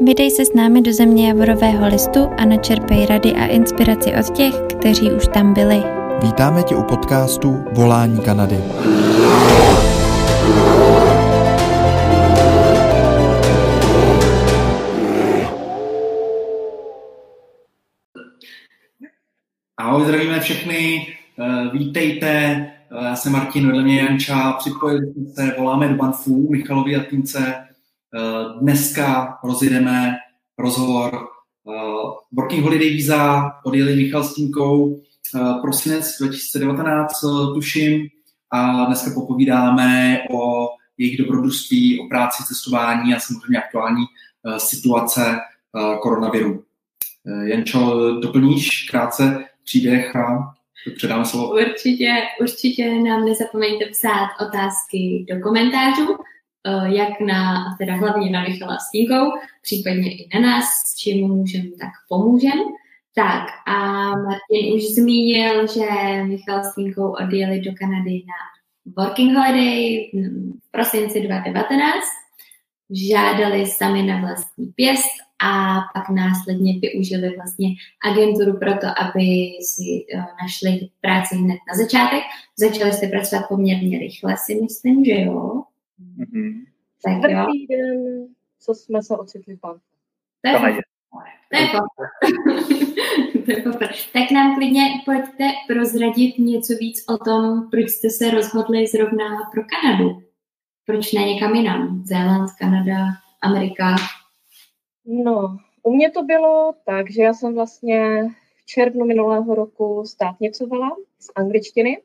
Vydej se s námi do země Javorového listu a načerpej rady a inspiraci od těch, kteří už tam byli. Vítáme tě u podcastu Volání Kanady. Ahoj, zdravíme všechny, eh, vítejte, eh, já jsem Martin, vedle mě Janča, připojili jsme se, voláme do Banfu, Michalovi Jatince. Eh, dneska rozjedeme rozhovor Working Holiday Visa, odjeli Michal s Týmkou, prosinec 2019, tuším, a dneska popovídáme o jejich dobrodružství, o práci, cestování a samozřejmě aktuální situace koronaviru. Jančo, doplníš krátce příběh a předám slovo. Určitě, určitě nám nezapomeňte psát otázky do komentářů, eh, jak na, teda hlavně na Michala s Tinkou, případně i na nás, s čím můžeme, tak pomůžeme. Tak a Martin už zmínil, že Michal s Tinkou odjeli do Kanady na Working Holiday v prosinci 2019. Žádali sami na vlastní pěst a pak následně využili vlastně agenturu pro to, aby si uh, našli práci hned na začátek. Začali jste pracovat poměrně rychle, si myslím, že jo? Mm-hmm. Tak jo. den, co jsme se ocitli v banku. To je to je Tak nám klidně pojďte prozradit něco víc o tom, proč jste se rozhodli zrovna pro Kanadu. Proč ne někam jinam? Zéland, Kanada, Amerika? No, u mě to bylo tak, že já jsem vlastně v červnu minulého roku státnicovala z angličtiny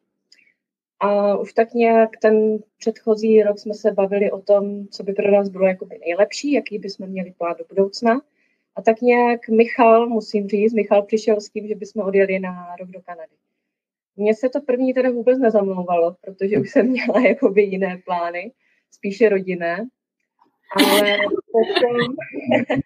a už tak nějak ten předchozí rok jsme se bavili o tom, co by pro nás bylo jakoby nejlepší, jaký bychom měli plán do budoucna. A tak nějak Michal, musím říct, Michal přišel s tím, že bychom odjeli na rok do Kanady. Mně se to první teda vůbec nezamlouvalo, protože už jsem měla jakoby jiné plány, spíše rodinné. Ale potom,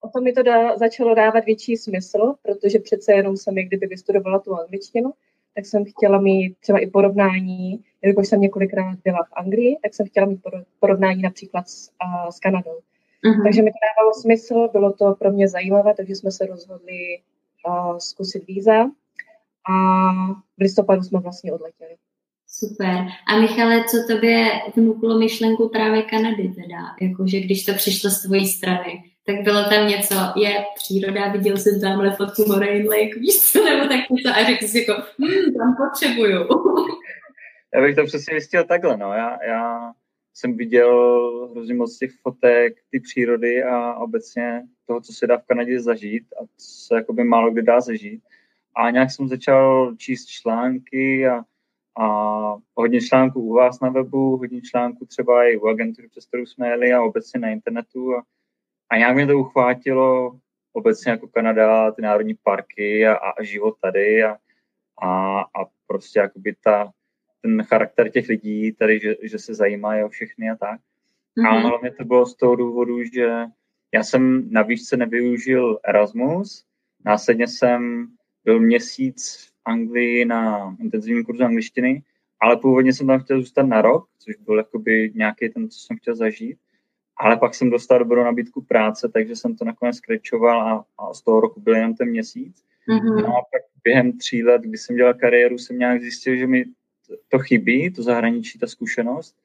potom mi to začalo dávat větší smysl, protože přece jenom jsem, jak kdyby vystudovala tu angličtinu, tak jsem chtěla mít třeba i porovnání, jelikož jsem několikrát byla v Anglii, tak jsem chtěla mít porovnání například s, a, s Kanadou. Uh-huh. Takže mi to dávalo smysl, bylo to pro mě zajímavé, takže jsme se rozhodli a, zkusit víza a v listopadu jsme vlastně odletěli. Super. A Michale, co tobě vnuklo myšlenku právě Kanady teda? Jakože když to přišlo z tvojí strany, tak bylo tam něco, je příroda, viděl jsem tamhle fotku Moraine Lake, víš co, nebo tak něco a řekl si jako, hm, tam potřebuju. Já bych to přesně vystěl takhle, no. Já, já jsem viděl hrozně moc těch fotek, ty přírody a obecně toho, co se dá v Kanadě zažít a co se jakoby málo kdy dá zažít. A nějak jsem začal číst články a a hodně článků u vás na webu, hodně článků třeba i u agentury, přes kterou jsme jeli a obecně na internetu. A, a nějak mě to uchvátilo obecně jako Kanada, ty národní parky a, a život tady a, a, a prostě jakoby ta, ten charakter těch lidí tady, že, že se zajímají o všechny a tak. Mm-hmm. A hlavně to bylo z toho důvodu, že já jsem na výšce nevyužil Erasmus, následně jsem byl měsíc Anglii na intenzivním kurzu angličtiny, ale původně jsem tam chtěl zůstat na rok, což byl jakoby nějaký ten, co jsem chtěl zažít. Ale pak jsem dostal dobrou nabídku práce, takže jsem to nakonec skrečoval a, a z toho roku byl jenom ten měsíc. Mm-hmm. No a pak během tří let, kdy jsem dělal kariéru, jsem nějak zjistil, že mi to chybí, to zahraničí, ta zkušenost.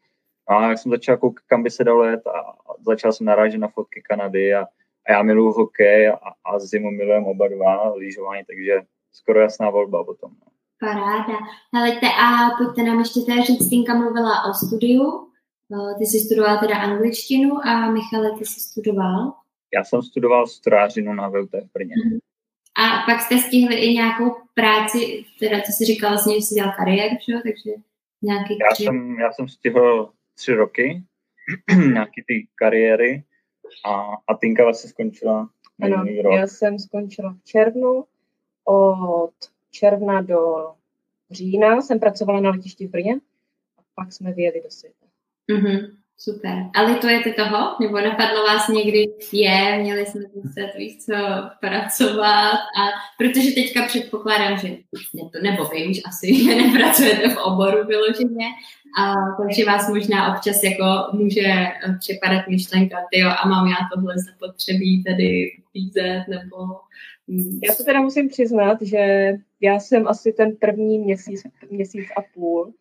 A jak jsem začal koukat, kam by se dalo jet a začal jsem narážet na fotky Kanady a, a já miluji hokej a, a zimu milujem oba dva, lyžování, takže skoro jasná volba potom. No. Paráda. Helejte, a pojďte nám ještě teda říct, Tinka mluvila o studiu. Eh, ty jsi studoval teda angličtinu a Michale, ty jsi studoval? Já jsem studoval strojářinu na VUT v Brně. Uh-huh. A pak jste stihli i nějakou práci, teda co jsi říkal, vlastně jsi dělal kariéru, že? takže nějaký já jsem, já jsem stihl tři roky, nějaký ty kariéry a, a Tinka vlastně skončila ano, rok. já jsem skončila v červnu od června do října jsem pracovala na letišti v Brně a pak jsme vyjeli do světa. Mm-hmm. Super. A litujete toho? Nebo napadlo vás někdy, je, měli jsme muset, víš co, pracovat a protože teďka předpokládám, že ne, to, nebo vím, že asi že nepracujete v oboru vyloženě, a takže vás možná občas jako může připadat myšlenka, jo, a mám já tohle zapotřebí tady vízet, nebo... Já se teda musím přiznat, že já jsem asi ten první měsíc, měsíc a půl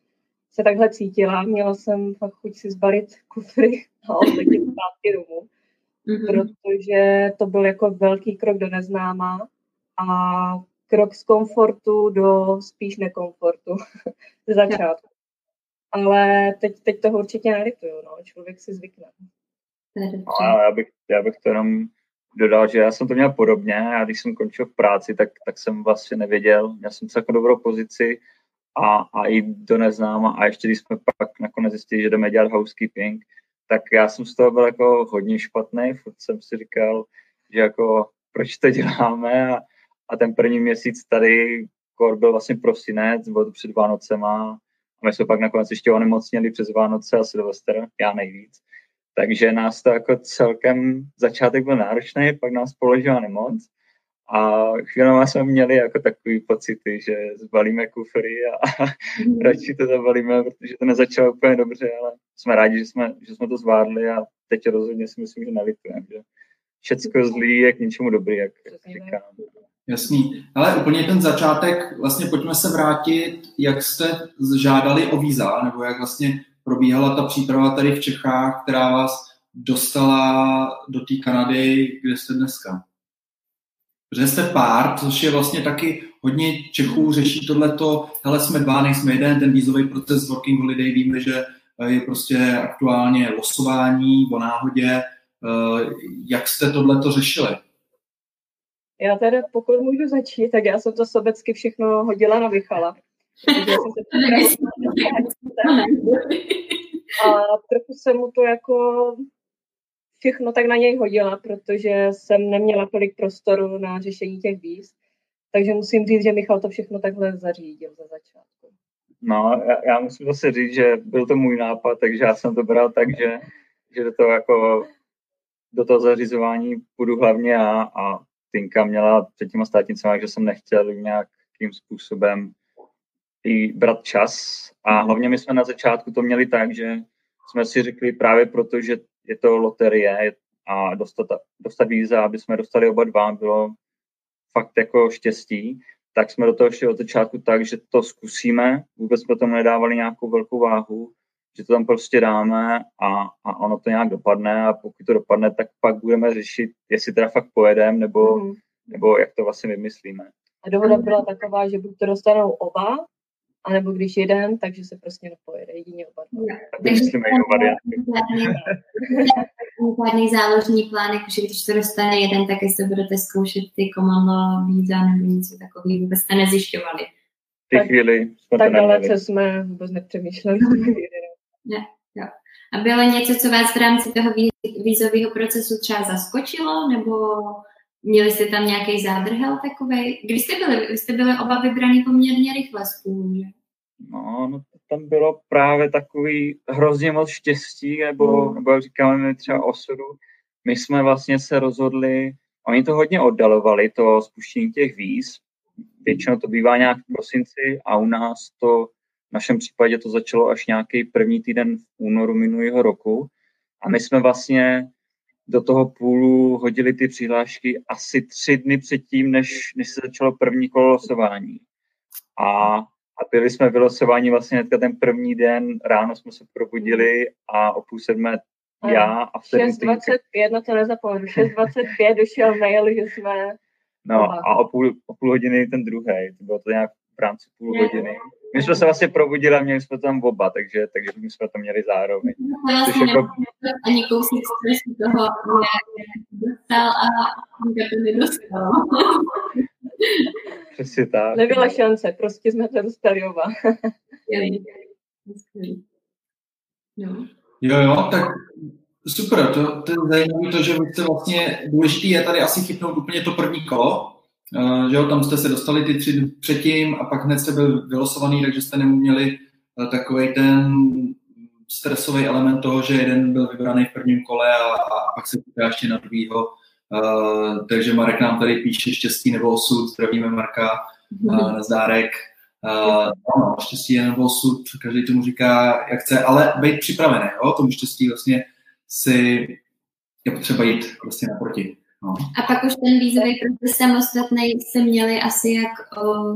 se takhle cítila. Měla jsem fakt chuť si zbalit kufry a odletět zpátky domů, mm-hmm. protože to byl jako velký krok do neznáma a krok z komfortu do spíš nekomfortu ze začátku. Ale teď, teď toho určitě nelituju, no. člověk si zvykne. A já bych, já bych to jenom dodal, že já jsem to měl podobně. Já když jsem končil v práci, tak, tak jsem vlastně nevěděl. Já jsem celkem dobrou pozici, a, a i do neznáma. A ještě když jsme pak nakonec zjistili, že jdeme dělat housekeeping, tak já jsem z toho byl jako hodně špatný. Furt jsem si říkal, že jako proč to děláme a, a ten první měsíc tady kor byl vlastně prosinec, byl to před Vánocema a my jsme pak nakonec ještě onemocněli přes Vánoce a Silvester, já nejvíc. Takže nás to jako celkem, začátek byl náročný, pak nás položila nemoc a chvílema jsme měli jako takový pocity, že zbalíme kufry a, mm. radši to zabalíme, protože to nezačalo úplně dobře, ale jsme rádi, že jsme, že jsme to zvládli a teď rozhodně si myslím, že nelitujeme, že všecko zlý je k něčemu dobrý, jak, jak říkám. Jasný. Ale úplně ten začátek, vlastně pojďme se vrátit, jak jste žádali o víza, nebo jak vlastně probíhala ta příprava tady v Čechách, která vás dostala do té Kanady, kde jste dneska? Protože jste pár, což je vlastně taky hodně Čechů řeší tohleto, hele, jsme dva, nejsme jeden, ten vízový proces Working Holiday, víme, že eh, je prostě aktuálně losování o náhodě. Eh, jak jste tohleto řešili? Já teda, pokud můžu začít, tak já jsem to sobecky všechno hodila na Vichala. a trochu jsem mu to jako všechno tak na něj hodila, protože jsem neměla tolik prostoru na řešení těch víz. Takže musím říct, že Michal to všechno takhle zařídil za začátku. No, já, já musím zase říct, že byl to můj nápad, takže já jsem to bral tak, že, že do toho jako do toho zařizování půjdu hlavně já a Tinka měla před těma státnicema, že jsem nechtěl nějakým způsobem i brát čas. A hlavně my jsme na začátku to měli tak, že jsme si řekli právě proto, že je to loterie a dostat, dostat víza, aby jsme dostali oba dva, bylo fakt jako štěstí, tak jsme do toho šli od začátku tak, že to zkusíme, vůbec jsme tomu nedávali nějakou velkou váhu, že to tam prostě dáme a, a ono to nějak dopadne a pokud to dopadne, tak pak budeme řešit, jestli teda fakt pojedeme nebo, mm. nebo jak to vlastně vymyslíme. A dohoda byla taková, že buď to dostanou oba, anebo když jeden, takže se prostě nepojede, jedině oba dva. Žádný záložní plán, jakože když to dostane jeden, tak jestli budete zkoušet ty komando víza nebo něco takového, vůbec jste nezjišťovali. Ty chvíli jsme tak dalece jsme vůbec nepřemýšleli. ne, jo. A bylo něco, co vás v rámci toho vízového procesu třeba zaskočilo, nebo Měli jste tam nějaký zádrhel takový? Když jste byli, vy jste byli oba vybraný poměrně rychle spolu, že? No, no tam bylo právě takový hrozně moc štěstí, nebo, mm. nebo jak říkáme my třeba osudu. My jsme vlastně se rozhodli, oni to hodně oddalovali, to spuštění těch víz. Většinou to bývá nějak v prosinci a u nás to v našem případě to začalo až nějaký první týden v únoru minulého roku. A my jsme vlastně do toho půlu hodili ty přihlášky asi tři dny předtím, než, než se začalo první kolo losování. A, a byli jsme vylosováni vlastně hnedka ten první den, ráno jsme se probudili a o půl sedmé já a v 6.25, na to nezapomenu, 6.25 došel mail, že jsme... No a o půl, o půl hodiny ten druhý, to bylo to nějak v rámci půl je. hodiny. My jsme se vlastně probudili a měli jsme tam oba, takže, takže my jsme to měli zároveň. No, což jako... Ani kousek toho dostal a to nedostal. Přesně tak. Nebyla šance, prostě jsme to dostali oba. jo, jo, tak super, to, to je zajímavé to, že vy jste vlastně, důležitý je tady asi chytnout úplně to první kolo, Uh, že jo, tam jste se dostali ty tři předtím a pak hned jste byl vylosovaný, takže jste neměli uh, takový ten stresový element toho, že jeden byl vybraný v prvním kole a, a pak se ještě na druhýho. Uh, takže Marek nám tady píše štěstí nebo osud, zdravíme Marka, uh, na zdárek. Uh, ano, štěstí nebo osud, každý tomu říká, jak chce, ale být připravený, jo, tomu štěstí vlastně si je potřeba jít vlastně naproti. No. A pak už ten výzvej proces samostatný jste měli asi jak o,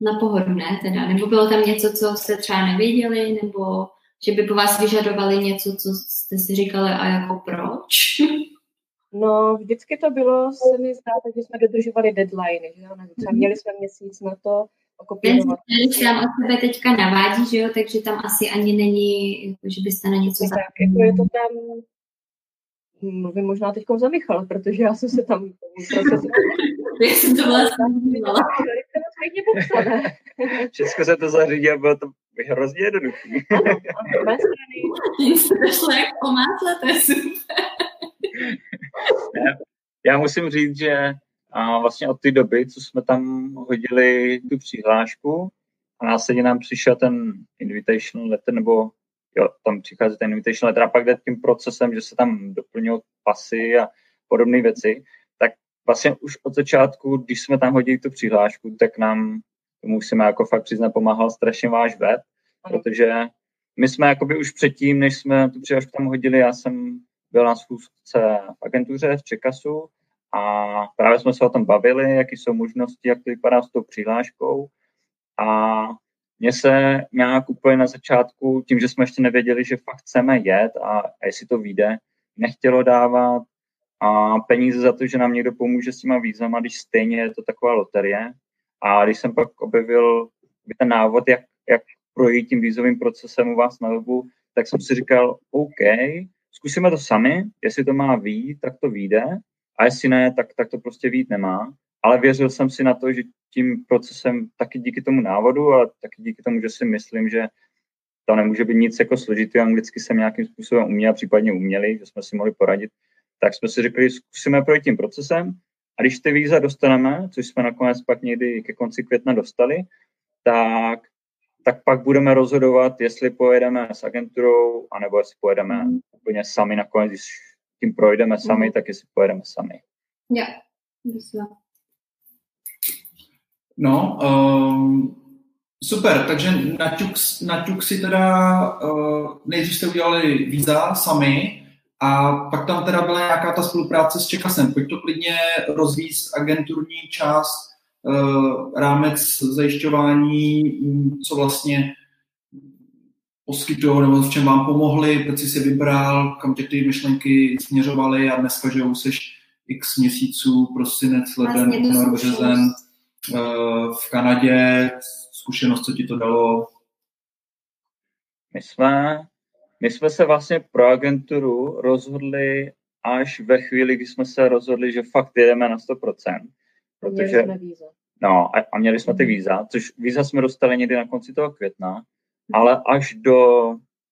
na pohodné teda, nebo bylo tam něco, co jste třeba nevěděli, nebo že by po vás vyžadovali něco, co jste si říkali a jako proč? No, vždycky to bylo, se mi zdá, že jsme dodržovali deadline, že jo, třeba měli jsme měsíc na to okopírovat. Ten tam od sebe teďka navádí, že jo, takže tam asi ani není, jako, že byste na něco tak, jako je to tam, mluvím možná teď za Michal, protože já jsem se tam procesu... Já jsem to vlastně Všechno se to zařídí a bylo to hrozně jednoduché. Tím se to šlo jak po másle, to je super. Já musím říct, že a vlastně od té doby, co jsme tam hodili tu přihlášku a následně nám přišel ten invitation letter, nebo jo, tam přichází ten invitation letter a pak jde tím procesem, že se tam doplňují pasy a podobné věci, tak vlastně už od začátku, když jsme tam hodili tu přihlášku, tak nám, to musíme jako fakt přiznat, pomáhal strašně váš web, protože my jsme jakoby už předtím, než jsme tu přihlášku tam hodili, já jsem byl na schůzce v agentuře v Čekasu a právě jsme se o tom bavili, jaké jsou možnosti, jak to vypadá s tou přihláškou. A mně se nějak úplně na začátku, tím, že jsme ještě nevěděli, že fakt chceme jet a, a jestli to vyjde, nechtělo dávat a peníze za to, že nám někdo pomůže s těma vízama, když stejně je to taková loterie. A když jsem pak objevil ten návod, jak, jak projít tím vízovým procesem u vás na webu, tak jsem si říkal, OK, zkusíme to sami, jestli to má výjít, tak to vyjde, a jestli ne, tak, tak to prostě vít nemá. Ale věřil jsem si na to, že tím procesem, taky díky tomu návodu, ale taky díky tomu, že si myslím, že to nemůže být nic jako složitý, anglicky jsem nějakým způsobem uměl, případně uměli, že jsme si mohli poradit, tak jsme si řekli, zkusíme projít tím procesem a když ty víza dostaneme, což jsme nakonec pak někdy ke konci května dostali, tak, tak pak budeme rozhodovat, jestli pojedeme s agenturou, anebo jestli pojedeme mm. úplně sami nakonec, když tím projdeme sami, mm. tak jestli pojedeme sami. Jo, yeah. No, um, super, takže naťuk, naťuk si teda, uh, nejdřív jste udělali víza sami a pak tam teda byla nějaká ta spolupráce s Čekasem. Pojď to klidně rozvíct agenturní část, rámec zajišťování, co vlastně poskytují nebo v čem vám pomohli, proč jsi si vybral, kam tě ty myšlenky směřovaly a dneska, že už jsi x měsíců, prosinec, leden, únor, březen uh, v Kanadě, zkušenost, co ti to dalo? My jsme, my jsme se vlastně pro agenturu rozhodli až ve chvíli, kdy jsme se rozhodli, že fakt jedeme na 100%. Protože, měli jsme víza. No a, a měli jsme ty víza, což víza jsme dostali někdy na konci toho května ale až do,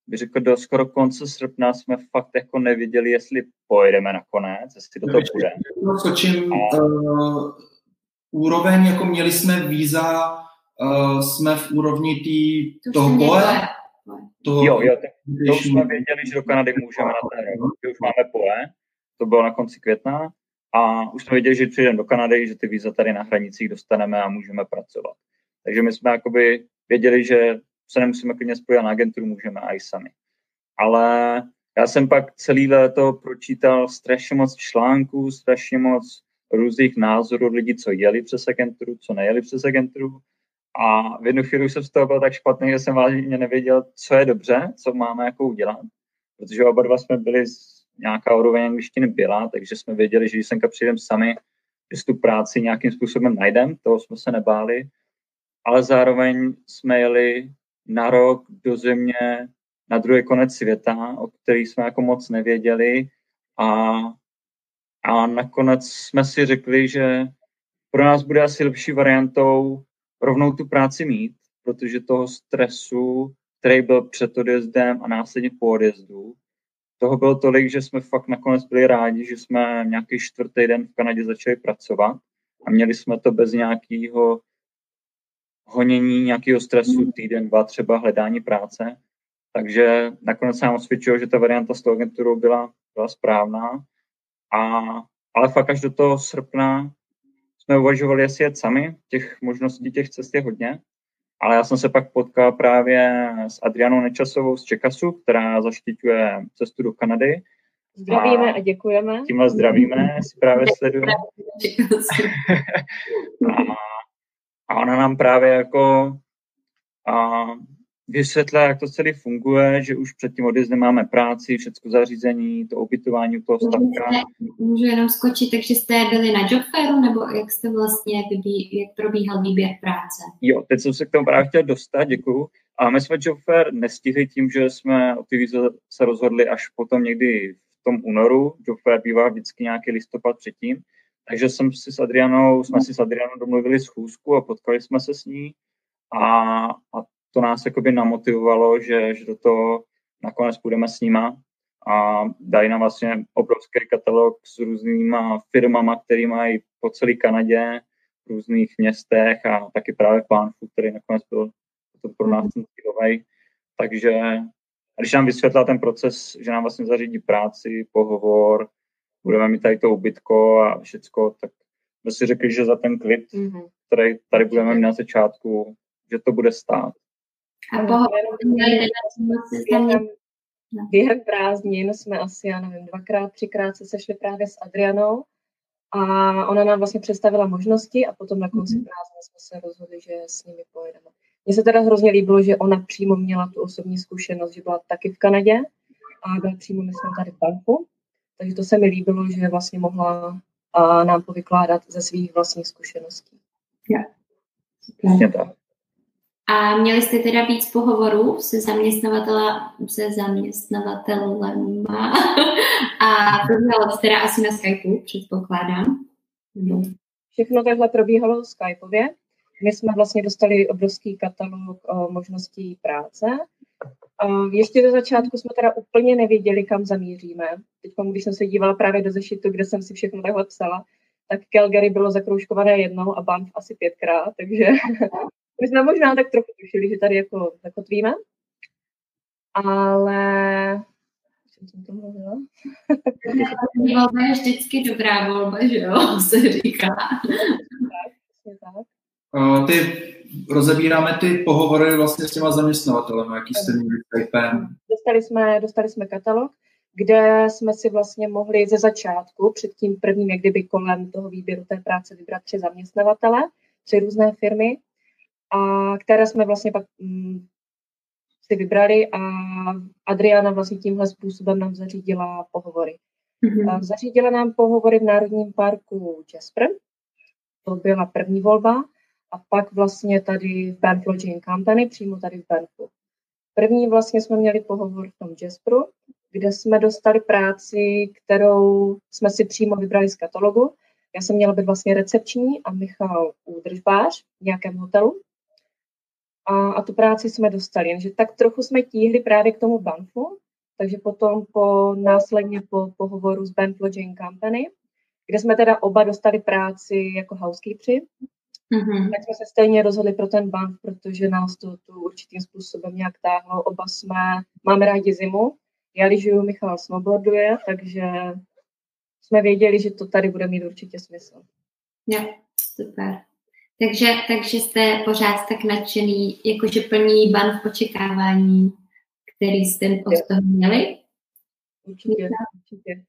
bych řekl, do skoro konce srpna jsme fakt jako neviděli, jestli pojedeme nakonec, jestli to to bude. Skočím, uh, úroveň, jako měli jsme víza, uh, jsme v úrovni tý, to toho pole. Toho, jo, jo, to, to už jsme věděli, že do Kanady můžeme na ten rok, už máme pole, to bylo na konci května, a už jsme věděli, že přijdeme do Kanady, že ty víza tady na hranicích dostaneme a můžeme pracovat. Takže my jsme jakoby věděli, že se nemusíme klidně spojit na agenturu, můžeme i sami. Ale já jsem pak celý léto pročítal strašně moc článků, strašně moc různých názorů lidí, co jeli přes agenturu, co nejeli přes agenturu. A v jednu chvíli jsem z toho byl tak špatný, že jsem vážně nevěděl, co je dobře, co máme jako udělat. Protože oba dva jsme byli, nějaká úroveň angličtiny byla, takže jsme věděli, že když semka přijdeme sami, že si tu práci nějakým způsobem najdeme, toho jsme se nebáli, ale zároveň jsme jeli na rok do země na druhý konec světa, o který jsme jako moc nevěděli. A, a nakonec jsme si řekli, že pro nás bude asi lepší variantou rovnou tu práci mít, protože toho stresu, který byl před odjezdem a následně po odjezdu, toho bylo tolik, že jsme fakt nakonec byli rádi, že jsme nějaký čtvrtý den v Kanadě začali pracovat a měli jsme to bez nějakého honění nějakého stresu, hmm. týden, dva třeba hledání práce. Takže nakonec se nám osvědčilo, že ta varianta s tou agenturou byla, byla správná. A, ale fakt až do toho srpna jsme uvažovali, jestli jet sami. Těch možností, těch cest je hodně. Ale já jsem se pak potkal právě s Adrianou Nečasovou z Čekasu, která zaštiťuje cestu do Kanady. Zdravíme a, a děkujeme. Tím zdravíme, si právě sledujeme. a, a ona nám právě jako a vysvětlila, jak to celé funguje, že už před tím odjezdem máme práci, všechno zařízení, to ubytování u toho stavka. Můžu jenom skočit, takže jste byli na job fairu, nebo jak jste vlastně, vybí, jak probíhal výběr práce? Jo, teď jsem se k tomu právě chtěl dostat, děkuju. A my jsme job fair nestihli tím, že jsme o ty víze se rozhodli až potom někdy v tom únoru. Job fair bývá vždycky nějaký listopad předtím. Takže jsem si s Adrianou, jsme si s Adrianou domluvili schůzku a potkali jsme se s ní. A, a to nás jakoby namotivovalo, že, že do toho nakonec půjdeme s nima a dají nám vlastně obrovský katalog s různýma firmama, které mají po celé Kanadě, v různých městech a taky právě Banfu, který nakonec byl to pro nás ten cílový. Takže když nám vysvětlil ten proces, že nám vlastně zařídí práci, pohovor, budeme mít tady to ubytko a všecko, tak jsme si řekli, že za ten klid, mm-hmm. který tady budeme mít na začátku, že to bude stát. A během, během prázdnin jsme asi, já nevím, dvakrát, třikrát se sešli právě s Adrianou a ona nám vlastně představila možnosti a potom na konci mm-hmm. prázdnin jsme se rozhodli, že s nimi pojedeme. Mně se teda hrozně líbilo, že ona přímo měla tu osobní zkušenost, že byla taky v Kanadě a byla přímo, myslím, tady v Banfu. Takže to se mi líbilo, že vlastně mohla a nám povykládat ze svých vlastních zkušeností. Ja. Přesně tak. A měli jste teda víc pohovorů se zaměstnavatela, se zaměstnavatelem a probíhalo to teda asi na Skypeu, předpokládám. No. Všechno takhle probíhalo Skypeově. My jsme vlastně dostali obrovský katalog o možností práce. A ještě do začátku jsme teda úplně nevěděli, kam zamíříme. Teď, když jsem se dívala právě do zešitu, kde jsem si všechno takhle psala, tak Calgary bylo zakroužkované jednou a Banff asi pětkrát, takže my jsme možná tak trochu tušili, že tady jako zakotvíme, ale jsem to mluvila. volba je vždycky dobrá volba, že jo, se říká. tak, tak. ty rozebíráme ty pohovory vlastně s těma zaměstnavatelem, jaký jste měli Skypem. Dostali jsme, dostali jsme katalog, kde jsme si vlastně mohli ze začátku, před tím prvním, jak kdyby kolem toho výběru té práce vybrat tři zaměstnavatele, tři různé firmy a které jsme vlastně pak mm, si vybrali a Adriana vlastně tímhle způsobem nám zařídila pohovory. Mm-hmm. Zařídila nám pohovory v Národním parku Jasper, to byla první volba, a pak vlastně tady v Banff Lodging Company, přímo tady v Banffu. První vlastně jsme měli pohovor v tom Jasperu, kde jsme dostali práci, kterou jsme si přímo vybrali z katalogu. Já jsem měla být vlastně recepční a Michal údržbář v nějakém hotelu a, a tu práci jsme dostali. Jenže tak trochu jsme tíhli právě k tomu Banfu, takže potom po následně po pohovoru s Banff Lodging Company, kde jsme teda oba dostali práci jako housekeepři, mm-hmm. tak jsme se stejně rozhodli pro ten Banff, protože nás to tu určitým způsobem nějak táhlo. Oba jsme, máme rádi zimu, já lyžuju, Michal snowboarduje, takže jsme věděli, že to tady bude mít určitě smysl. Jo, super. Takže, takže jste pořád tak nadšený, jakože plní ban v očekávání, který jste od toho měli? Určitě, určitě.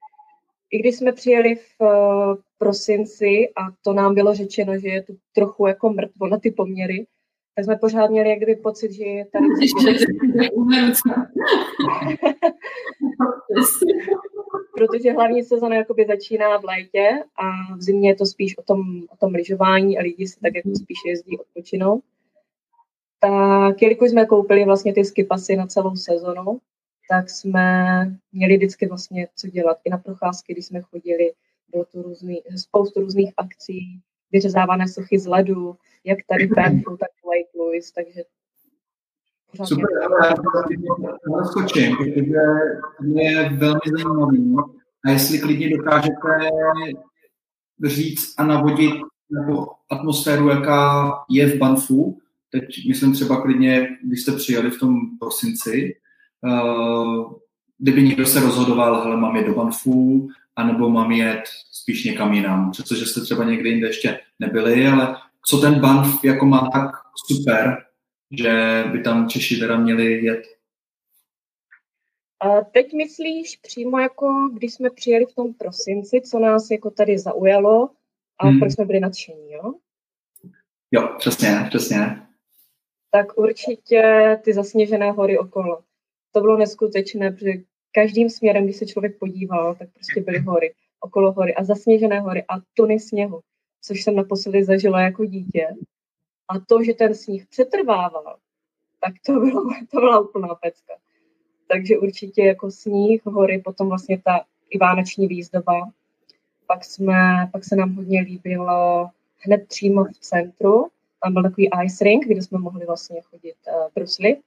I když jsme přijeli v uh, prosinci a to nám bylo řečeno, že je tu trochu jako mrtvo na ty poměry, tak jsme pořád měli jak kdyby pocit, že je tady... protože hlavní sezona jakoby začíná v létě a v zimě je to spíš o tom, o tom lyžování a lidi si tak jako spíš jezdí odpočinou. Tak jelikož jsme koupili vlastně ty skipasy na celou sezonu, tak jsme měli vždycky vlastně co dělat. I na procházky, když jsme chodili, bylo tu různý, spoustu různých akcí, vyřezávané sochy z ledu, jak tady Banfu, tak v Lake Louise, takže Super, já skočím, protože mě je velmi zajímavý. A jestli klidně dokážete říct a navodit nebo atmosféru, jaká je v Banfu, teď myslím třeba klidně, když jste přijeli v tom prosinci, uh, kdyby někdo se rozhodoval, hele, mám jet do Banfu, anebo mám jet spíš někam jinam, přestože jste třeba někdy jinde ještě nebyli, ale co ten Banff jako má tak super, že by tam Češi teda měli jet? A teď myslíš přímo jako, když jsme přijeli v tom prosinci, co nás jako tady zaujalo a hmm. proč jsme byli nadšení, jo? Jo, přesně, přesně. Tak určitě ty zasněžené hory okolo. To bylo neskutečné, protože každým směrem, když se člověk podíval, tak prostě byly hory, okolo hory a zasněžené hory a tuny sněhu, což jsem naposledy zažila jako dítě. A to, že ten sníh přetrvával, tak to, bylo, to byla úplná pecka. Takže určitě jako sníh, hory, potom vlastně ta i vánoční výzdoba. Pak, jsme, pak se nám hodně líbilo hned přímo v centru, tam byl takový ice rink, kde jsme mohli vlastně chodit uh, bruslit.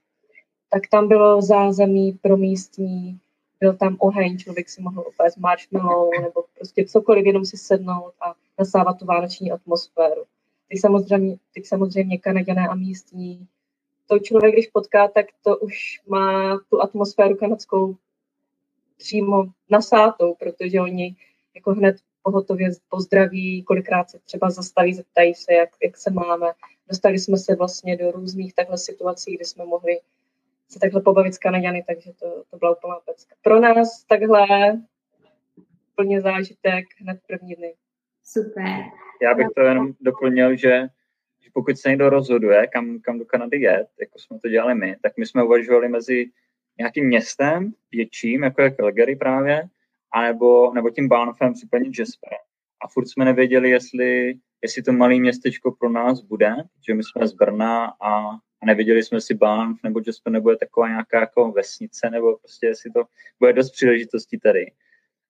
Tak tam bylo zázemí pro místní, byl tam oheň, člověk si mohl opést marshmallow nebo prostě cokoliv, jenom si sednout a nasávat tu vánoční atmosféru. Teď samozřejmě, teď samozřejmě Kanaděné a místní to člověk, když potká, tak to už má tu atmosféru kanadskou přímo nasátou, protože oni jako hned pohotově pozdraví, kolikrát se třeba zastaví, zeptají se, jak, jak se máme. Dostali jsme se vlastně do různých takhle situací, kdy jsme mohli se takhle pobavit s Kanaděny, takže to, to byla úplná pecka. Pro nás takhle plně zážitek hned první dny. Super. Já bych to jenom doplnil, že pokud se někdo rozhoduje, kam, kam do Kanady jet, jako jsme to dělali my, tak my jsme uvažovali mezi nějakým městem větším, jako je Calgary právě, anebo, nebo tím Banffem, případně Jasper. A furt jsme nevěděli, jestli, jestli to malé městečko pro nás bude, že my jsme z Brna a, a nevěděli jsme si Banff nebo Jasper nebude taková nějaká jako vesnice, nebo prostě jestli to bude dost příležitostí tady.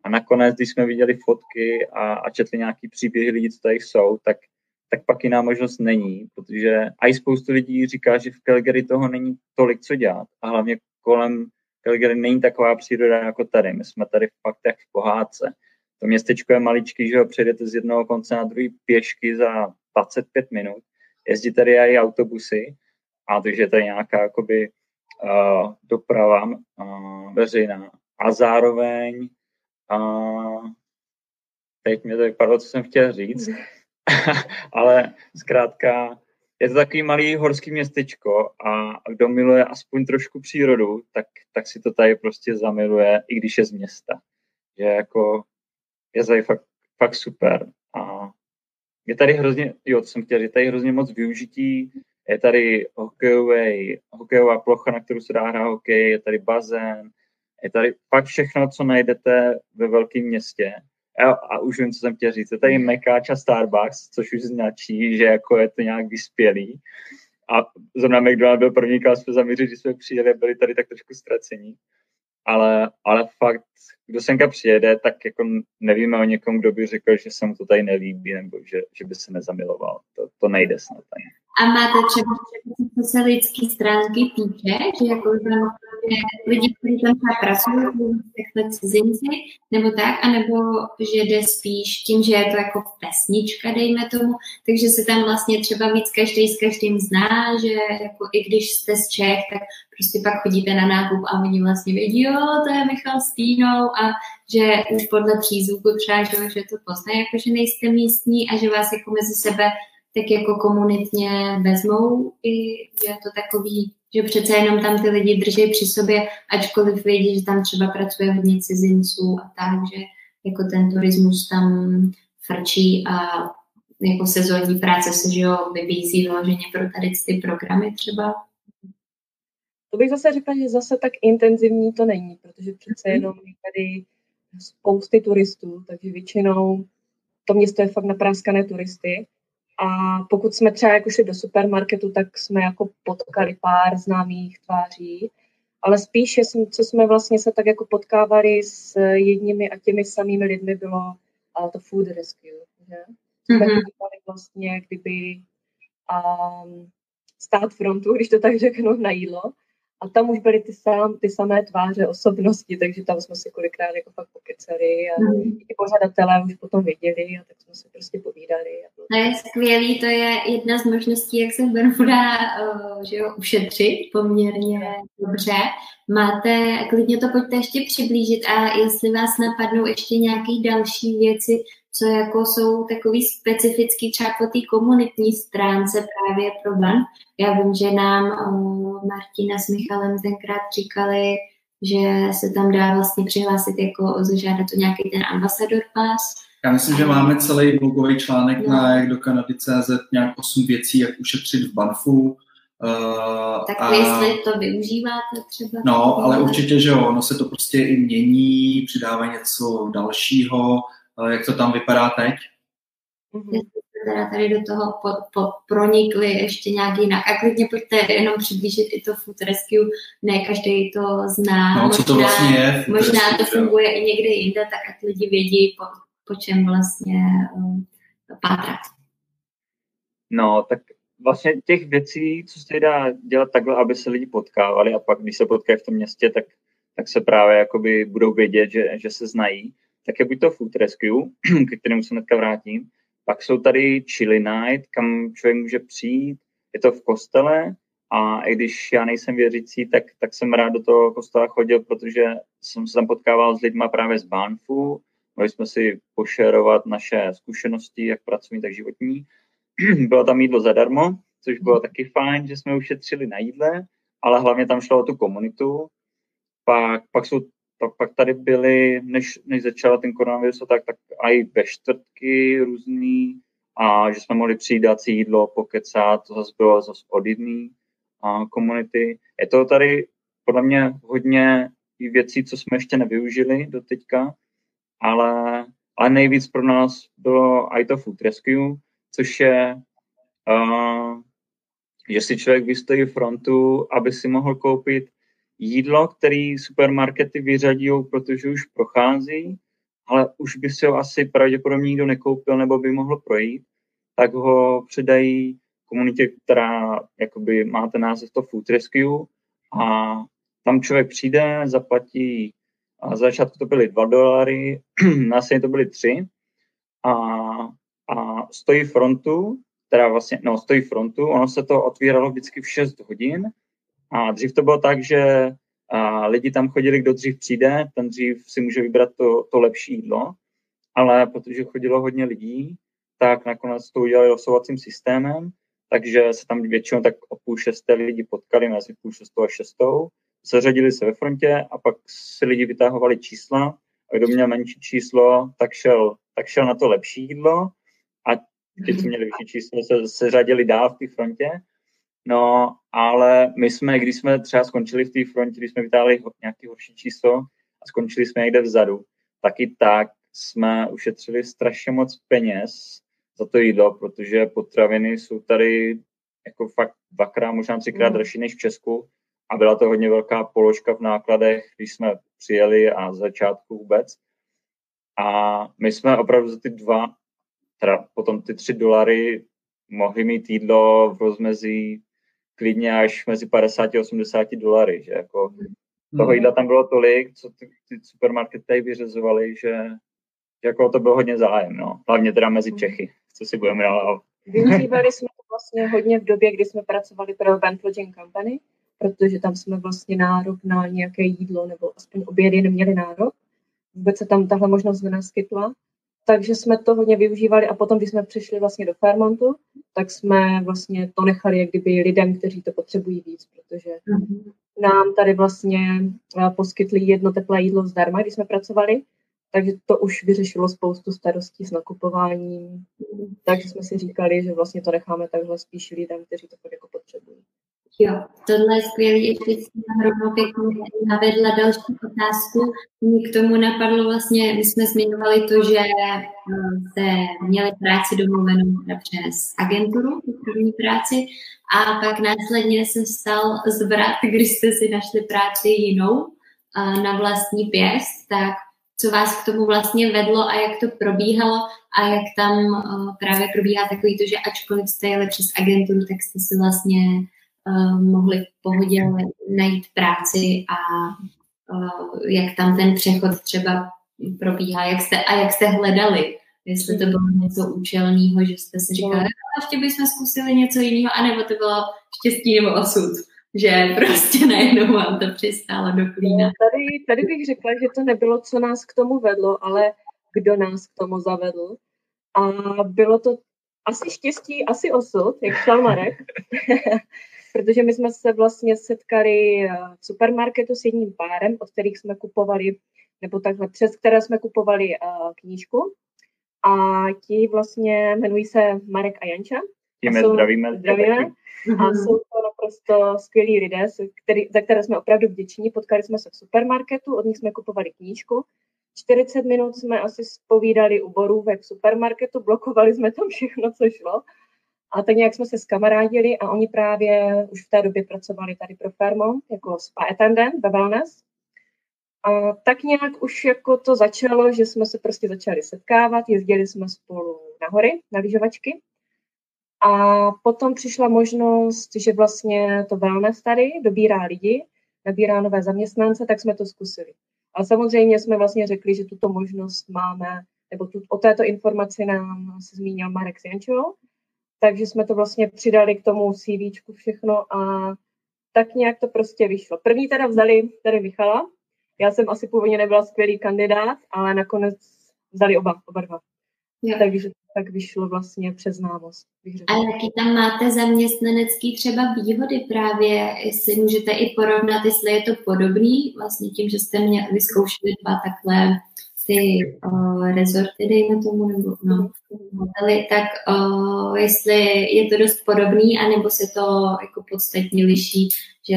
A nakonec, když jsme viděli fotky a, a četli nějaký příběhy lidí, co tady jsou, tak tak pak jiná možnost není, protože i spoustu lidí říká, že v Calgary toho není tolik co dělat a hlavně kolem Calgary není taková příroda jako tady. My jsme tady fakt jak v pohádce. To městečko je maličký, že ho přejdete z jednoho konce na druhý pěšky za 25 minut. Jezdí tady i autobusy, a takže je nějaká jakoby, uh, doprava uh, veřejná. A zároveň uh, teď mě to vypadalo, co jsem chtěl říct, ale zkrátka je to takový malý horský městečko a kdo miluje aspoň trošku přírodu, tak, tak si to tady prostě zamiluje, i když je z města. Je jako, je tady fakt, fakt super. A je tady hrozně, jo, to jsem chtěl, je tady hrozně moc využití, je tady hokejový, hokejová plocha, na kterou se dá hrát hokej, je tady bazén, je tady fakt všechno, co najdete ve velkém městě. A, a už vím, co jsem chtěl říct. Je tady Mekáč a Starbucks, což už značí, že jako je to nějak vyspělý. A zrovna McDonald byl první, kam jsme zamířili, když jsme přijeli, byli tady tak trošku ztracení. Ale, ale fakt, kdo semka přijede, tak jako nevíme o někom, kdo by řekl, že se mu to tady nelíbí, nebo že, že by se nezamiloval. To, to nejde snad ani. A máte třeba, co se lidské stránky týče, že jako lidi, kteří tam třeba pracují, takhle cizinci, nebo tak, anebo že jde spíš tím, že je to jako pesnička, dejme tomu, takže se tam vlastně třeba víc každý s každým zná, že jako i když jste z Čech, tak prostě pak chodíte na nákup a oni vlastně vědí, jo, to je Michal Stínou a že už podle přízvuku třeba, že, že to poznají, jako že nejste místní a že vás jako mezi sebe tak jako komunitně vezmou i, je to takový, že přece jenom tam ty lidi drží při sobě, ačkoliv vědí, že tam třeba pracuje hodně cizinců a tak, že jako ten turismus tam frčí a jako sezónní práce se že jo, vybízí vyloženě pro tady ty programy třeba. To bych zase řekla, že zase tak intenzivní to není, protože přece mhm. jenom je tady spousty turistů, takže většinou to město je fakt napráskané turisty a pokud jsme třeba jako šli do supermarketu, tak jsme jako potkali pár známých tváří, ale spíš, co jsme vlastně se tak jako potkávali s jedními a těmi samými lidmi, bylo to food rescue, že? Mm-hmm. vlastně, kdyby um, stát frontu, když to tak řeknu, na jídlo. A tam už byly ty, sám, ty samé tváře osobnosti, takže tam jsme si kolikrát jako fakt pokecali a mm. ty pořadatelé už potom věděli a tak jsme se prostě povídali a bylo To je skvělý, to je jedna z možností, jak se v Bermu dá uh, že jo, ušetřit poměrně dobře. Máte, klidně to pojďte ještě přiblížit a jestli vás napadnou ještě nějaké další věci, co jako jsou takový specifický třeba po té komunitní stránce právě pro van. Já vím, že nám uh, Martina s Michalem tenkrát říkali, že se tam dá vlastně přihlásit jako zažádat o nějaký ten ambasador pass. Já myslím, že máme celý blogový článek no. na jak do Kanady.cz nějak 8 věcí, jak ušetřit v Banfu. Uh, tak a... jestli to využíváte třeba? No, ale určitě, že jo, ono se to prostě i mění, přidává něco dalšího. Uh, jak to tam vypadá teď? Mm-hmm teda tady do toho po, po, pronikli ještě nějak jinak. A klidně pojďte jenom přiblížit i to food rescue, ne každý to zná. No, možná, co to vlastně je? Možná to funguje i někde jinde, tak ať lidi vědí, po, po čem vlastně um, pátrat. No, tak vlastně těch věcí, co se dá dělat takhle, aby se lidi potkávali a pak, když se potkají v tom městě, tak, tak se právě jakoby budou vědět, že, že se znají. Tak je buď to Food Rescue, ke kterému se hnedka vrátím, pak jsou tady Chili Night, kam člověk může přijít. Je to v kostele a i když já nejsem věřící, tak, tak jsem rád do toho kostela chodil, protože jsem se tam potkával s lidma právě z Banfu. Mohli jsme si pošerovat naše zkušenosti, jak pracovní, tak životní. bylo tam jídlo zadarmo, což bylo taky fajn, že jsme ušetřili na jídle, ale hlavně tam šlo o tu komunitu. Pak, pak jsou pak, pak tady byly, než, než začala ten koronavirus, tak, tak i ve čtvrtky různý, a že jsme mohli přijít dát si jídlo, pokecat, to zase bylo zase od jedné komunity. Je to tady podle mě hodně věcí, co jsme ještě nevyužili do teďka, ale, ale nejvíc pro nás bylo i to Food Rescue, což je, uh, že si člověk vystojí frontu, aby si mohl koupit jídlo, který supermarkety vyřadí, protože už prochází, ale už by si ho asi pravděpodobně nikdo nekoupil nebo by mohl projít, tak ho předají komunitě, která jakoby má ten název to Food Rescue. A tam člověk přijde, zaplatí, a za začátku to byly 2 dolary, následně to byly 3 a, a stojí frontu, teda vlastně, no stojí frontu, ono se to otvíralo vždycky v 6 hodin a dřív to bylo tak, že a lidi tam chodili, kdo dřív přijde, ten dřív si může vybrat to, to lepší jídlo, ale protože chodilo hodně lidí, tak nakonec to udělali losovacím systémem, takže se tam většinou tak o půl šesté lidi potkali mezi půl šestou a šestou, zařadili se ve frontě a pak si lidi vytahovali čísla. A kdo měl menší číslo, tak šel, tak šel na to lepší jídlo. A ti, co měli vyšší číslo, se, se řadili dál v té frontě No, ale my jsme, když jsme třeba skončili v té frontě, když jsme vytáhli nějaký horší číslo a skončili jsme někde vzadu, taky tak jsme ušetřili strašně moc peněz za to jídlo, protože potraviny jsou tady jako fakt dvakrát, možná třikrát mm. dražší než v Česku a byla to hodně velká položka v nákladech, když jsme přijeli a z začátku vůbec. A my jsme opravdu za ty dva, teda potom ty tři dolary mohli mít jídlo v rozmezí klidně až mezi 50 a 80 dolary, že jako mm. toho jídla tam bylo tolik, co ty, ty supermarkety tady vyřezovaly, že, že jako to bylo hodně zájem, no. Hlavně teda mezi mhm. Čechy, co si budeme dál. Využívali jsme to vlastně hodně v době, kdy jsme pracovali pro Event Lodging Company, protože tam jsme vlastně nárok na nějaké jídlo, nebo aspoň obědy neměli nárok. Vůbec se tam tahle možnost nenaskytla takže jsme to hodně využívali a potom, když jsme přišli vlastně do Fairmontu, tak jsme vlastně to nechali jak kdyby lidem, kteří to potřebují víc, protože mm-hmm. nám tady vlastně eh, poskytli jedno teplé jídlo zdarma, když jsme pracovali, takže to už vyřešilo spoustu starostí s nakupováním. Mm. Takže jsme si říkali, že vlastně to necháme takhle spíš lidem, kteří to jako potřebují. Jo, tohle je skvělý, ještě jsem rovnou pěkně navedla další otázku. Mě k tomu napadlo vlastně, my jsme zmiňovali to, že jste eh, měli práci domluvenou přes agenturu, tu první práci, a pak následně se stal zvrat, když jste si našli práci jinou eh, na vlastní pěst, tak co vás k tomu vlastně vedlo a jak to probíhalo a jak tam eh, právě probíhá takový to, že ačkoliv jste jeli přes agenturu, tak jste si vlastně uh, mohli v pohodě najít práci a uh, jak tam ten přechod třeba probíhá, jak jste, a jak jste hledali Jestli to bylo něco účelného, že jste si říkali, no. ještě bychom zkusili něco jiného, anebo to bylo štěstí nebo osud, že prostě najednou vám to přistálo do klína. No, tady, tady bych řekla, že to nebylo, co nás k tomu vedlo, ale kdo nás k tomu zavedl. A bylo to asi štěstí, asi osud, jak psal Marek, protože my jsme se vlastně setkali eh, v supermarketu s jedním párem, od kterých jsme kupovali, nebo takhle, přes které jsme kupovali uh, knížku. A ti vlastně jmenují se Marek a Janča. Tím zdravíme. Zdravíme. A jsou to naprosto skvělí lidé, který, za které jsme opravdu vděční. Potkali jsme se v supermarketu, od nich jsme kupovali knížku 40 minut jsme asi spovídali u borůvek v supermarketu, blokovali jsme tam všechno, co šlo. A tak nějak jsme se skamarádili a oni právě už v té době pracovali tady pro Fairmont jako spa attendant ve wellness. A tak nějak už jako to začalo, že jsme se prostě začali setkávat, jezdili jsme spolu na hory, na lyžovačky. A potom přišla možnost, že vlastně to wellness tady dobírá lidi, nabírá nové zaměstnance, tak jsme to zkusili. A samozřejmě jsme vlastně řekli, že tuto možnost máme, nebo tu, o této informaci nám se zmínil Marek Jančou, takže jsme to vlastně přidali k tomu CV všechno a tak nějak to prostě vyšlo. První teda vzali tady Michala, já jsem asi původně nebyla skvělý kandidát, ale nakonec vzali oba, oba dva. Jo. Takže tak vyšlo vlastně přes známost. A jaký tam máte zaměstnanecký třeba výhody právě, jestli můžete i porovnat, jestli je to podobný, vlastně tím, že jste mě vyzkoušeli dva takhle ty uh, rezorty, dejme tomu, nebo no, hotely, tak uh, jestli je to dost podobný, anebo se to jako podstatně liší, že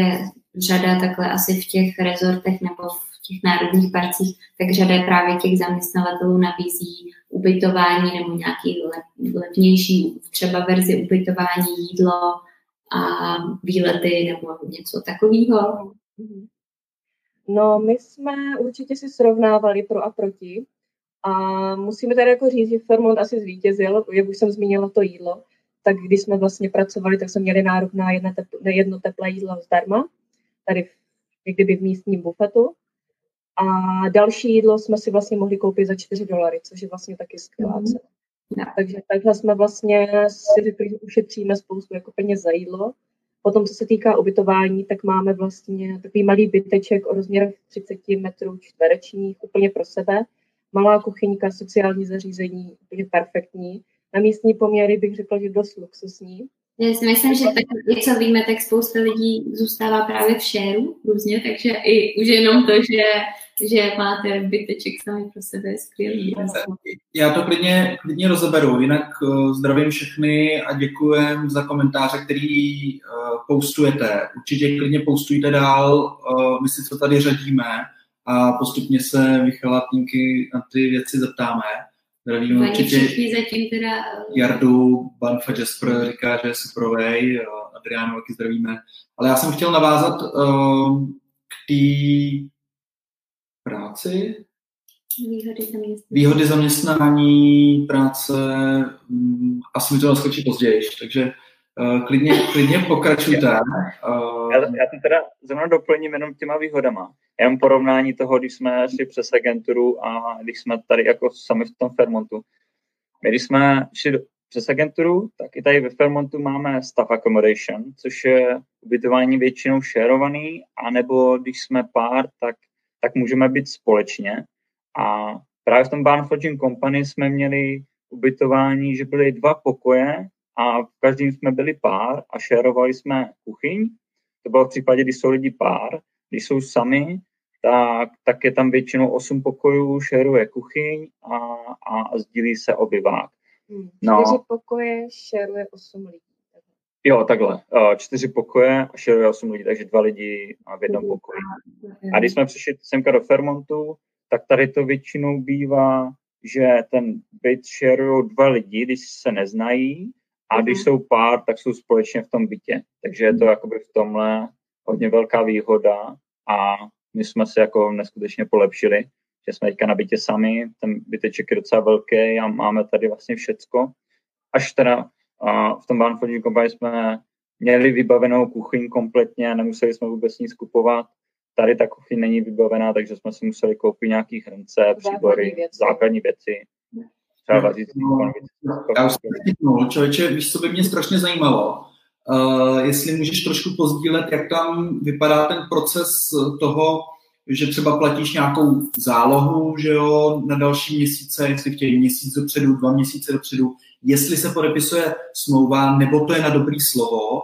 řada takhle asi v těch rezortech nebo v těch národních parcích, tak řada právě těch zaměstnavatelů nabízí ubytování nebo nějaký levnější třeba verzi ubytování, jídlo a výlety nebo něco takového. No, my jsme určitě si srovnávali pro a proti. A musíme tady jako říct, že Fairmont asi zvítězil, jak už jsem zmínila to jídlo, tak když jsme vlastně pracovali, tak jsme měli nárok na jedno, tepl, na jedno teplé jídlo zdarma, tady v, kdyby v místním bufetu. A další jídlo jsme si vlastně mohli koupit za 4 dolary, což je vlastně taky skvělá cena. Mm. Takže takhle jsme vlastně si řekli, že ušetříme spoustu jako peněz za jídlo. Potom, co se týká ubytování, tak máme vlastně takový malý byteček o rozměrech 30 metrů čtverečních, úplně pro sebe. Malá kuchyňka, sociální zařízení, úplně perfektní. Na místní poměry bych řekla, že dost luxusní. Já si myslím, že tak, co víme, tak spousta lidí zůstává právě v šéru různě, takže i už jenom to, že že máte byteček sami pro sebe je skvělý. Já to klidně, klidně rozeberu, jinak uh, zdravím všechny a děkujem za komentáře, který uh, postujete. Určitě klidně postujte dál, uh, my si to tady řadíme a postupně se Michala Týnky na ty věci zeptáme. Zdravím určitě zatím teda... Jardu, Banfa Jasper říká, že je superovej, Adriánu taky zdravíme. Ale já jsem chtěl navázat uh, k té práci. Výhody zaměstnání. Výhody zaměstnání, práce, mm, asi mi to naskočí později, takže uh, klidně, klidně pokračujte. Uh, já, já to teda zrovna doplním jenom těma výhodama. Jenom porovnání toho, když jsme šli přes agenturu a když jsme tady jako sami v tom Fairmontu. My, když jsme šli přes agenturu, tak i tady ve Fairmontu máme staff accommodation, což je ubytování většinou šerovaný, anebo když jsme pár, tak tak můžeme být společně. A právě v tom Barn Forging Company jsme měli ubytování, že byly dva pokoje a v každém jsme byli pár a šerovali jsme kuchyň. To bylo v případě, když jsou lidi pár. Když jsou sami, tak, tak je tam většinou osm pokojů, šeruje kuchyň a, a, a sdílí se obyvák. Hmm, no. Čtyři pokoje šeruje osm lidí. Jo, takhle. Čtyři pokoje a šeruje osm lidí, takže dva lidi v jednom pokoji. A když jsme přišli semka do Fairmontu, tak tady to většinou bývá, že ten byt šerují dva lidi, když se neznají, a když mhm. jsou pár, tak jsou společně v tom bytě. Takže je to mhm. jakoby v tomhle hodně velká výhoda a my jsme se jako neskutečně polepšili, že jsme teďka na bytě sami, ten byteček je docela velký a máme tady vlastně všecko. Až teda v tom Barnfordní Company jsme měli vybavenou kuchyň kompletně, nemuseli jsme vůbec nic kupovat. Tady ta kuchyň není vybavená, takže jsme si museli koupit nějaký hrnce, příbory, základní věci. třeba vařící no, Já už jsem člověče, víš, co by mě strašně zajímalo, uh, jestli můžeš trošku pozdílet, jak tam vypadá ten proces toho, že třeba platíš nějakou zálohu, že jo, na další měsíce, jestli chtějí měsíc dopředu, dva měsíce dopředu, jestli se podepisuje smlouva, nebo to je na dobrý slovo,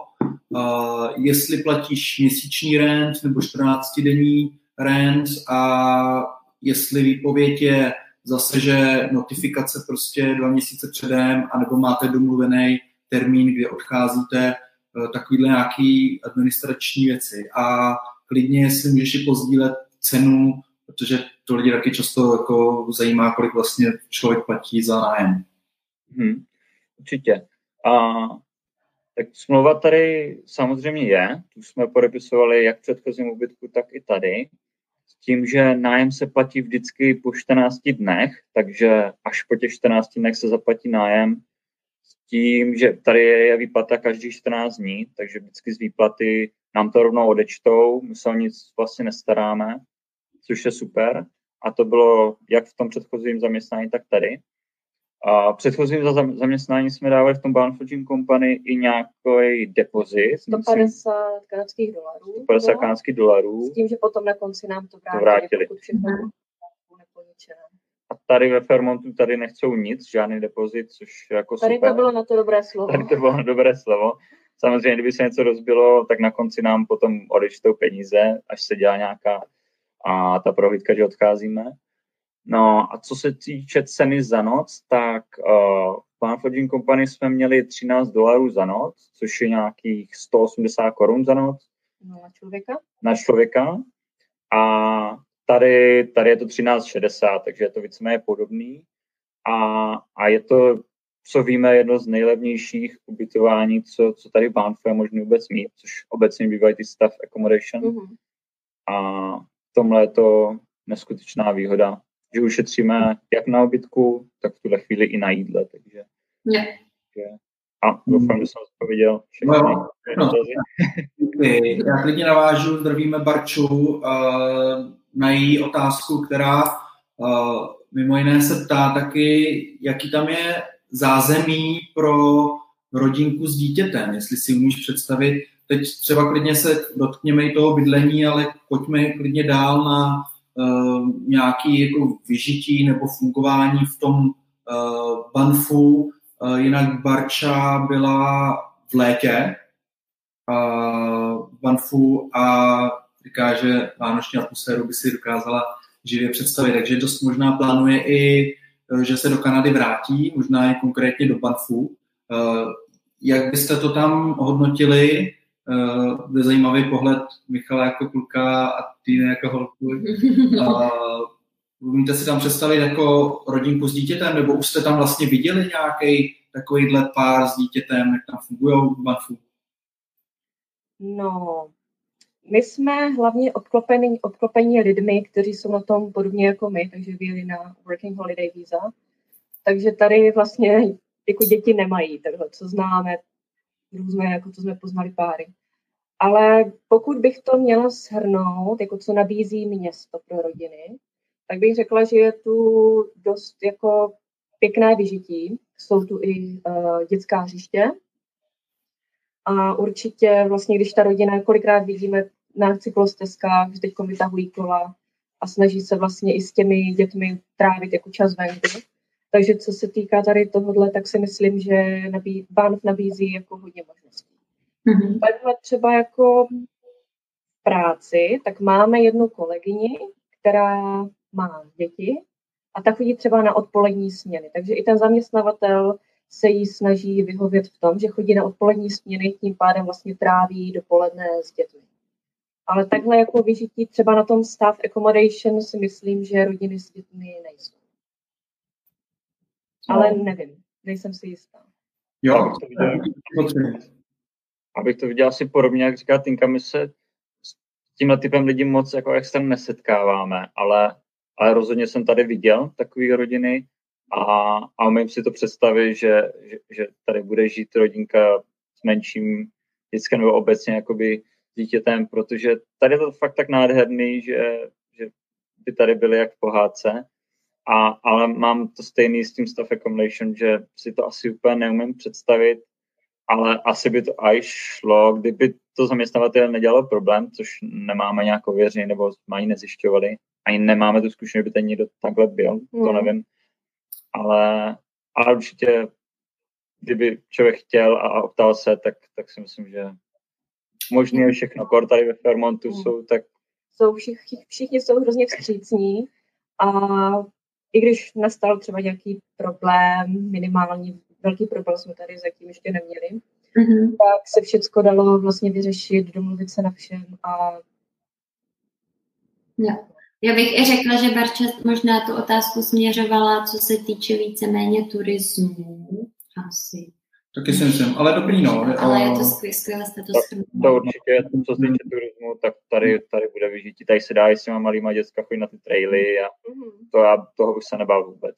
uh, jestli platíš měsíční rent nebo 14-denní rent a jestli výpověď je zase, že notifikace prostě dva měsíce předem, anebo máte domluvený termín, kdy odcházíte, uh, takovýhle nějaký administrační věci. A klidně, jestli můžeš i pozdílet cenu, protože to lidi taky často jako zajímá, kolik vlastně člověk platí za nájem. Hmm, určitě. A tak smlouva tady samozřejmě je, tu jsme podepisovali jak v předchozím ubytku, tak i tady. S tím, že nájem se platí vždycky po 14 dnech, takže až po těch 14 dnech se zaplatí nájem. S tím, že tady je výplata každý 14 dní, takže vždycky z výplaty nám to rovnou odečtou, my se o nic vlastně nestaráme což je super. A to bylo jak v tom předchozím zaměstnání, tak tady. A předchozím zaměstnání jsme dávali v tom Bound Company i nějaký depozit. 150 kanadských dolarů. 150 kanadských dolarů. S tím, že potom na konci nám to vrátili. To vrátili. Všechno mhm. a tady ve Fairmontu tady nechcou nic, žádný depozit, což je jako tady super. Tady to bylo na to dobré slovo. Tady to bylo na dobré slovo. Samozřejmě, kdyby se něco rozbilo, tak na konci nám potom odečtou peníze, až se dělá nějaká a ta prohlídka, že odcházíme. No a co se týče ceny za noc, tak uh, v Pan Company jsme měli 13 dolarů za noc, což je nějakých 180 korun za noc. No, na člověka? Na člověka. A tady, tady je to 13,60, takže je to víceméně podobný. A, a je to, co víme, jedno z nejlevnějších ubytování, co, co tady v Banfu je možné vůbec mít, což obecně bývají ty staff accommodation. Mm-hmm. A tomhle je to neskutečná výhoda, že ušetříme jak na obytku, tak v tuhle chvíli i na jídle, takže... Yeah. A doufám, že jsem odpověděl všechny no, no. Já klidně navážu, zdravíme Barču uh, na její otázku, která uh, mimo jiné se ptá taky, jaký tam je zázemí pro rodinku s dítětem, jestli si můžeš představit, teď třeba klidně se dotkněme i toho bydlení, ale pojďme klidně dál na uh, nějaký jako vyžití nebo fungování v tom uh, Banfu. Uh, jinak Barča byla v létě v Banfu a říká, že vánoční atmosféru by si dokázala živě představit, takže dost možná plánuje i, že se do Kanady vrátí, možná i konkrétně do Banfu. Jak byste to tam hodnotili? Uh, zajímavý pohled Michala jako kluka a ty jako holku. Uh, umíte si tam představit jako rodinku s dítětem, nebo už jste tam vlastně viděli nějaký takovýhle pár s dítětem, jak tam fungují v? No, my jsme hlavně obklopeni, obklopeni lidmi, kteří jsou na tom podobně jako my, takže vyjeli na Working Holiday Visa. Takže tady vlastně jako děti nemají, takhle, co známe, různé, jako to jsme poznali páry. Ale pokud bych to měla shrnout, jako co nabízí město pro rodiny, tak bych řekla, že je tu dost jako pěkné vyžití. Jsou tu i uh, dětská hřiště. A určitě vlastně, když ta rodina, kolikrát vidíme na cyklostezkách, že teď vytahují kola a snaží se vlastně i s těmi dětmi trávit jako čas venku. Takže co se týká tady tohohle, tak si myslím, že nabí, Banff nabízí jako hodně možností. Mm-hmm. Takhle třeba jako v práci, tak máme jednu kolegyni, která má děti a ta chodí třeba na odpolední směny. Takže i ten zaměstnavatel se jí snaží vyhovět v tom, že chodí na odpolední směny, tím pádem vlastně tráví dopoledne s dětmi. Ale takhle jako vyžití třeba na tom staff accommodation si myslím, že rodiny s dětmi nejsou. Ale no. nevím, nejsem si jistá. Jo, abych to viděl asi podobně, jak říká Tinka, my se s tímhle typem lidí moc jako extrém nesetkáváme, ale, ale rozhodně jsem tady viděl takové rodiny a, a umím si to představit, že, že, že tady bude žít rodinka s menším dětskem nebo obecně jakoby dítětem, protože tady je to fakt tak nádherný, že, že by tady byli jak v pohádce a, ale mám to stejný s tím staff accommodation, že si to asi úplně neumím představit, ale asi by to aj šlo, kdyby to zaměstnavatel nedělalo problém, což nemáme nějak ověření, nebo mají nezjišťovali, ani nemáme tu zkušenost, že by ten někdo takhle byl, to Hmm. nevím. Ale, ale určitě, kdyby člověk chtěl a, optal se, tak, tak si myslím, že možný je všechno. Kor tady ve Fairmontu Hmm. jsou tak Jsou všichni, všichni jsou hrozně vstřícní a i když nastal třeba nějaký problém, minimální velký problém jsme tady zatím ještě neměli, Mhm. tak se všecko dalo vlastně vyřešit, domluvit se na všem a Jo. Já bych i řekla, že Barča možná tu otázku směřovala, co se týče víceméně turismu. Asi. Taky si myslím, ale dobrý, no. Ale je to skvělé, jste to To shrnula. určitě, co se týče turismu, tak tady, tady bude vyžití. Tady se dá i s těma malýma dětska chodit na ty traily a to já, toho bych se nebál vůbec.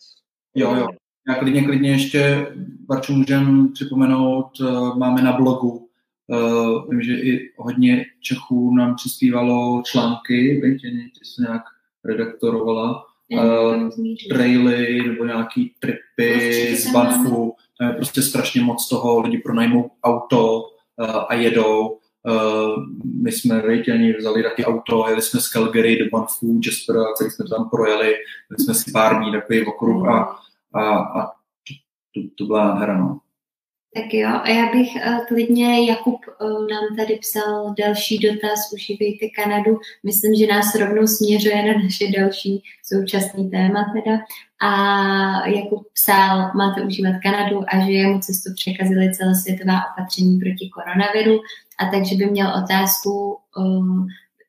Jo, jo. Já klidně, klidně ještě, Barču, můžem připomenout, eh, máme na blogu, eh, vím, že i hodně Čechů nám přispívalo články, Jeni, ty jsi nějak redaktorovala, eh, zmířit. traily nebo nějaký tripy Určitě z Banfu, prostě strašně moc toho, lidi pronajmou auto uh, a jedou. Uh, my jsme, ani vzali taky auto, jeli jsme z Calgary do Banfu, Jasper, a celý jsme tam projeli, byli jsme si pár dní takový okruh a, a, a to, to byla hra, no. Tak jo, a já bych uh, klidně, Jakub uh, nám tady psal další dotaz, užívejte Kanadu. Myslím, že nás rovnou směřuje na naše další současný téma teda. A Jakub psal, máte užívat Kanadu a že jemu cestu překazily celosvětová opatření proti koronaviru a takže by měl otázku, uh,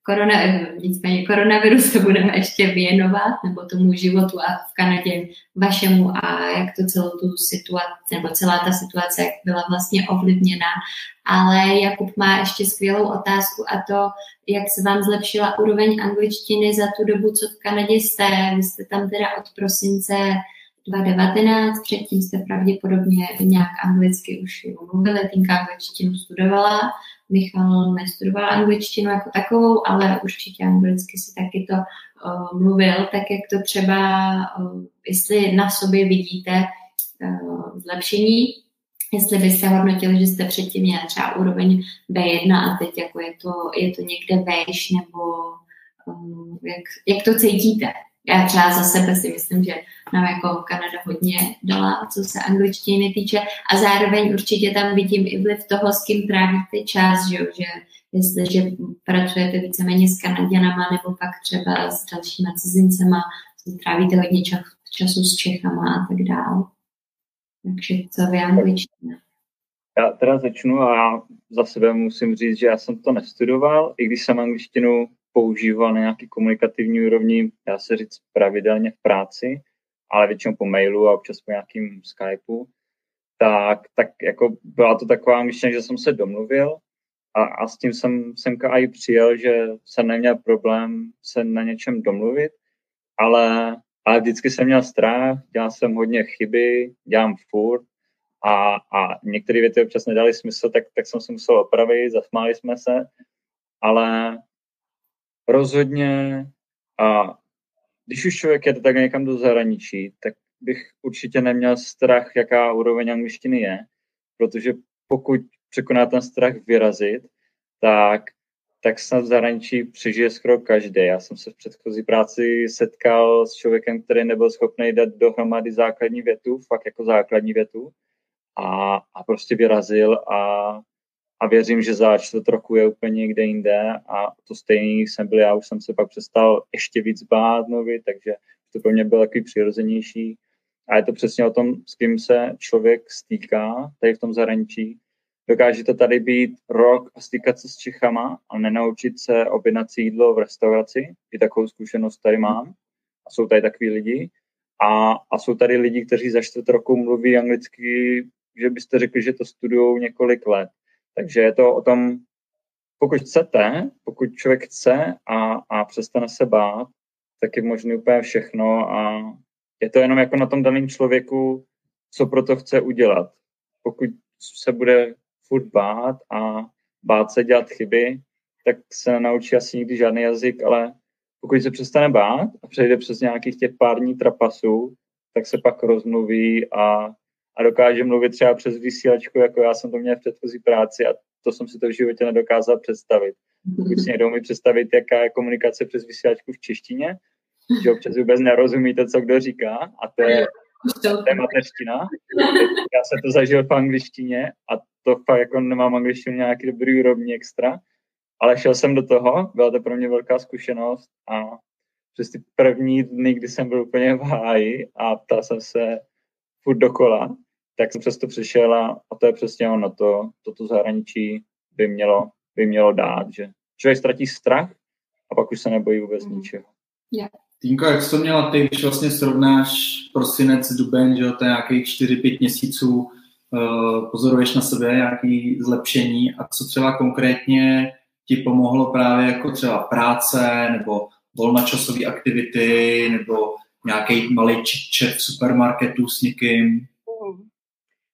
korona, nicméně koronaviru se budeme ještě věnovat, nebo tomu životu a v Kanadě vašemu a jak to celou tu situaci, nebo celá ta situace, jak byla vlastně ovlivněna. Ale Jakub má ještě skvělou otázku a to, jak se vám zlepšila úroveň angličtiny za tu dobu, co v Kanadě jste. Vy jste tam teda od prosince 2019, předtím jste pravděpodobně nějak anglicky už mluvili, Tinka angličtinu studovala, Michal nestudoval angličtinu jako takovou, ale určitě anglicky si taky to uh, mluvil, tak jak to třeba, uh, jestli na sobě vidíte uh, zlepšení, jestli byste hodnotili, že jste předtím měli třeba úroveň B1 a teď jako je to, je to někde vejš, nebo um, jak, jak to cítíte? Já třeba za sebe si myslím, že nám jako Kanada hodně dala, co se angličtiny týče a zároveň určitě tam vidím i vliv toho, s kým trávíte čas, že, že jestliže pracujete víceméně s Kanaděnama nebo pak třeba s dalšíma cizincema, trávíte hodně čas, času s Čechama a tak dále. Takže co vy angličtina? Já teda začnu a já za sebe musím říct, že já jsem to nestudoval, i když jsem angličtinu používal na nějaký komunikativní úrovni, dá se říct pravidelně v práci, ale většinou po mailu a občas po nějakým Skypeu, tak, tak jako byla to taková angličtina, že jsem se domluvil a, a s tím jsem semka i přijel, že jsem neměl problém se na něčem domluvit, ale, ale vždycky jsem měl strach, dělal jsem hodně chyby, dělám furt a, a některé věty občas nedali smysl, tak, tak jsem se musel opravit, zasmáli jsme se, ale rozhodně a když už člověk jede tak někam do zahraničí, tak bych určitě neměl strach, jaká úroveň angličtiny je, protože pokud překoná ten strach vyrazit, tak, tak snad v zahraničí přežije skoro každý. Já jsem se v předchozí práci setkal s člověkem, který nebyl schopný dát dohromady základní větu, fakt jako základní větu, a, a prostě vyrazil a, a věřím, že za čtvrt roku je úplně někde jinde a to stejný jsem byl já, už jsem se pak přestal ještě víc bát mluvit, takže to pro mě bylo takový přirozenější. A je to přesně o tom, s kým se člověk stýká tady v tom zahraničí. Dokáže to tady být rok a stýkat se s Čechama a nenaučit se objednat si jídlo v restauraci. I takovou zkušenost tady mám. A jsou tady takový lidi. A, a jsou tady lidi, kteří za čtvrt roku mluví anglicky, že byste řekli, že to studují několik let. Takže je to o tom, pokud chcete, pokud člověk chce a, a přestane se bát, tak je možné úplně všechno a je to jenom jako na tom daném člověku, co pro to chce udělat. Pokud se bude furt bát a bát se dělat chyby, tak se nenaučí asi nikdy žádný jazyk, ale pokud se přestane bát a přejde přes nějakých těch pár dní trapasů, tak se pak rozmluví a, a dokáže mluvit třeba přes vysílačku, jako já jsem to měl v předchozí práci a to jsem si to v životě nedokázal představit. Pokud si někdo umí představit, jaká je komunikace přes vysílačku v češtině, že občas vůbec nerozumíte, co kdo říká a to je, to je mateřština. Já jsem to zažil v angličtině a to fakt jako nemám angličtinu nějaký dobrý úrovni extra, ale šel jsem do toho, byla to pro mě velká zkušenost a přes ty první dny, kdy jsem byl úplně v háji a ptal jsem se furt dokola, tak jsem přes to přišel a, a to je přesně ono, to, toto zahraničí by mělo, by mělo dát, že člověk ztratí strach a pak už se nebojí vůbec mm. ničeho. Yeah. Týnko, jak jsi to měla ty, když vlastně srovnáš prosinec, duben, že to je nějakých 4-5 měsíců, uh, pozoruješ na sebe nějaké zlepšení a co třeba konkrétně ti pomohlo právě jako třeba práce nebo volnočasové aktivity nebo nějaký malý čet v supermarketu s někým?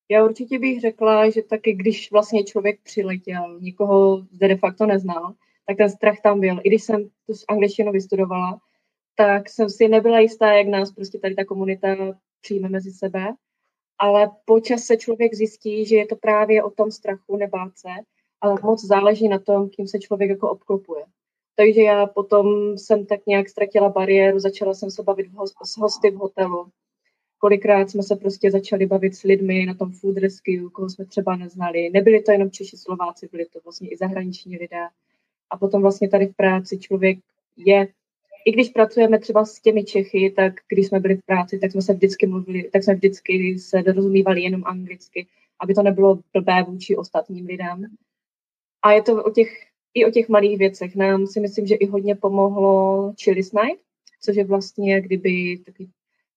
Já určitě bych řekla, že taky když vlastně člověk přiletěl, nikoho zde de facto neznal, tak ten strach tam byl. I když jsem tu angličtinu vystudovala, tak jsem si nebyla jistá, jak nás prostě tady ta komunita přijme mezi sebe. Ale počas se člověk zjistí, že je to právě o tom strachu nebát se, ale moc záleží na tom, kým se člověk jako obklopuje. Takže já potom jsem tak nějak ztratila bariéru, začala jsem se bavit s hosty v hotelu. Kolikrát jsme se prostě začali bavit s lidmi na tom food rescue, koho jsme třeba neznali. Nebyli to jenom Češi, Slováci, byli to vlastně i zahraniční lidé. A potom vlastně tady v práci člověk je, i když pracujeme třeba s těmi Čechy, tak když jsme byli v práci, tak jsme se vždycky mluvili, tak jsme vždycky se dorozumívali jenom anglicky, aby to nebylo blbé vůči ostatním lidem. A je to o těch, i o těch malých věcech. Nám si myslím, že i hodně pomohlo Chili Night, což je vlastně kdyby takový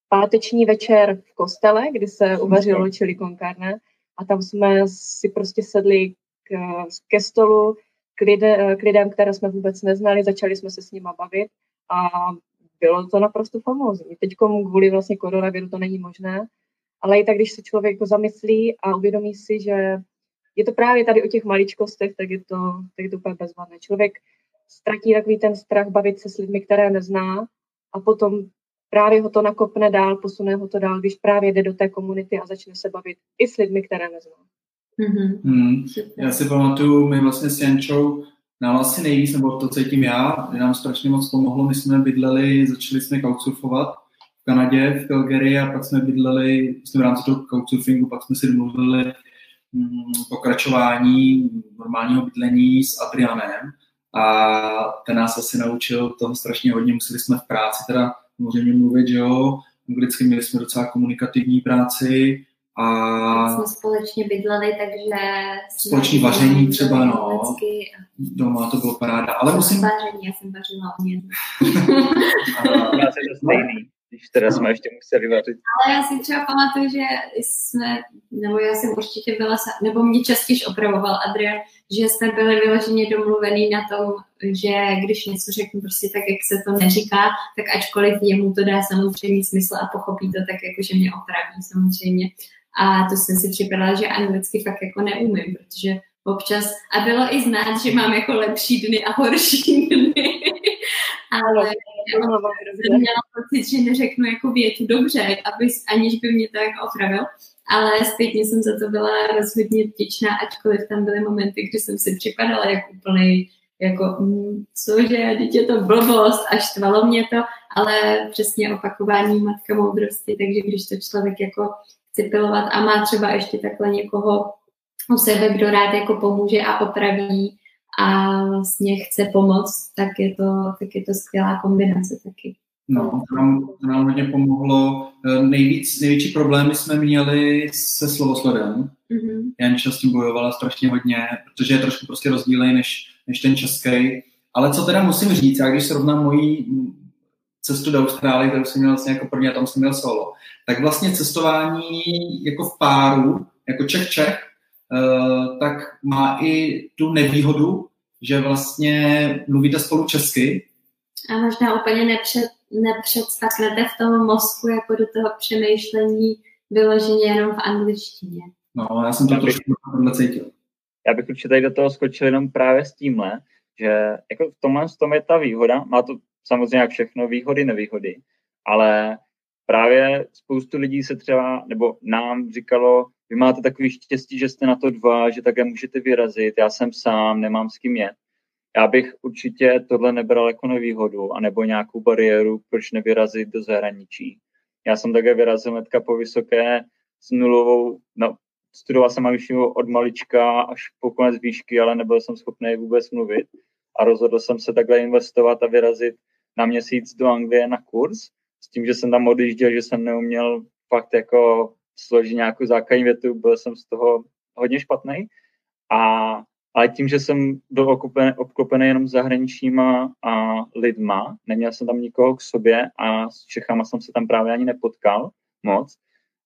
páteční večer v kostele, kdy se uvařilo chili con carne a tam jsme si prostě sedli k, ke stolu k, lidé, k lidem, které jsme vůbec neznali, začali jsme se s nima bavit a bylo to naprosto famózní. Teď kvůli vlastně koronaviru to není možné, ale i tak, když se člověk zamyslí a uvědomí si, že je to právě tady o těch maličkostech, tak je to, tak je to úplně bezvadné. Člověk ztratí takový ten strach bavit se s lidmi, které nezná a potom právě ho to nakopne dál, posune ho to dál, když právě jde do té komunity a začne se bavit i s lidmi, které nezná. Mm-hmm. Hmm. Já si pamatuju, my vlastně s Jančou nám asi nejvíc, nebo to cítím já, že nám strašně moc pomohlo. My jsme bydleli, začali jsme couchsurfovat v Kanadě, v Calgary a pak jsme bydleli, vlastně v rámci toho couchsurfingu, pak jsme si domluvili Mm, pokračování normálního bydlení s Adrianem a ten nás asi naučil toho strašně hodně, museli jsme v práci teda samozřejmě mluvit, že jo, anglicky měli jsme docela komunikativní práci a... jsme společně bydleli, takže... Společný vaření třeba, no. Doma to bylo paráda, ale musím... Vaření, já jsem vařila o něm. Já jsem to stejný když teda jsme ještě museli vařit. Ale já si třeba pamatuju, že jsme, nebo já jsem určitě byla, nebo mě častěji opravoval Adrian, že jsme byli vyloženě domluvený na tom, že když něco řeknu prostě tak, jak se to neříká, tak ačkoliv jemu to dá samozřejmě smysl a pochopí to tak, jako že mě opraví samozřejmě. A to jsem si připadala, že anglicky fakt jako neumím, protože občas, a bylo i znát, že mám jako lepší dny a horší dny, ale jsem měla pocit, že neřeknu jako větu dobře, aby, aniž by mě to jako opravil. Ale zpětně jsem za to byla rozhodně vděčná, ačkoliv tam byly momenty, kdy jsem si připadala jako úplný jako, mm, cože, dítě to blbost a štvalo mě to, ale přesně opakování matka moudrosti, takže když to člověk jako chce pilovat a má třeba ještě takhle někoho u sebe, kdo rád jako pomůže a opraví, a vlastně chce pomoct, tak je to, tak je to skvělá kombinace taky. No, to nám, to nám hodně pomohlo. E, nejvíc, největší problémy jsme měli se slovosledem. Mm-hmm. Janča s tím bojovala strašně hodně, protože je trošku prostě rozdílej než, než ten český. Ale co teda musím říct, já když srovnám moji cestu do Austrálie, kterou jsem měl vlastně jako první a tam jsem měl solo, tak vlastně cestování jako v páru, jako Čech-Čech, tak má i tu nevýhodu, že vlastně mluvíte spolu česky. A možná úplně nepřed, nepředstaknete v tom mozku jako do toho přemýšlení vyloženě jenom v angličtině. No, já jsem to já trošku tohle cítil. Já bych určitě tady do toho skočil jenom právě s tímhle, že jako v tomhle v tom je ta výhoda, má to samozřejmě jak všechno, výhody, nevýhody, ale právě spoustu lidí se třeba, nebo nám říkalo, vy máte takový štěstí, že jste na to dva, že také můžete vyrazit, já jsem sám, nemám s kým jet. Já bych určitě tohle nebral jako nevýhodu, anebo nějakou bariéru, proč nevyrazit do zahraničí. Já jsem také vyrazil netka po vysoké s nulovou, no, studoval jsem angličtinu od malička až po konec výšky, ale nebyl jsem schopný vůbec mluvit. A rozhodl jsem se takhle investovat a vyrazit na měsíc do Anglie na kurz, s tím, že jsem tam odjížděl, že jsem neuměl fakt jako složit nějakou základní větu, byl jsem z toho hodně špatný. A, ale tím, že jsem byl obklopený, obklopený jenom zahraničníma a lidma, neměl jsem tam nikoho k sobě a s Čechama jsem se tam právě ani nepotkal moc,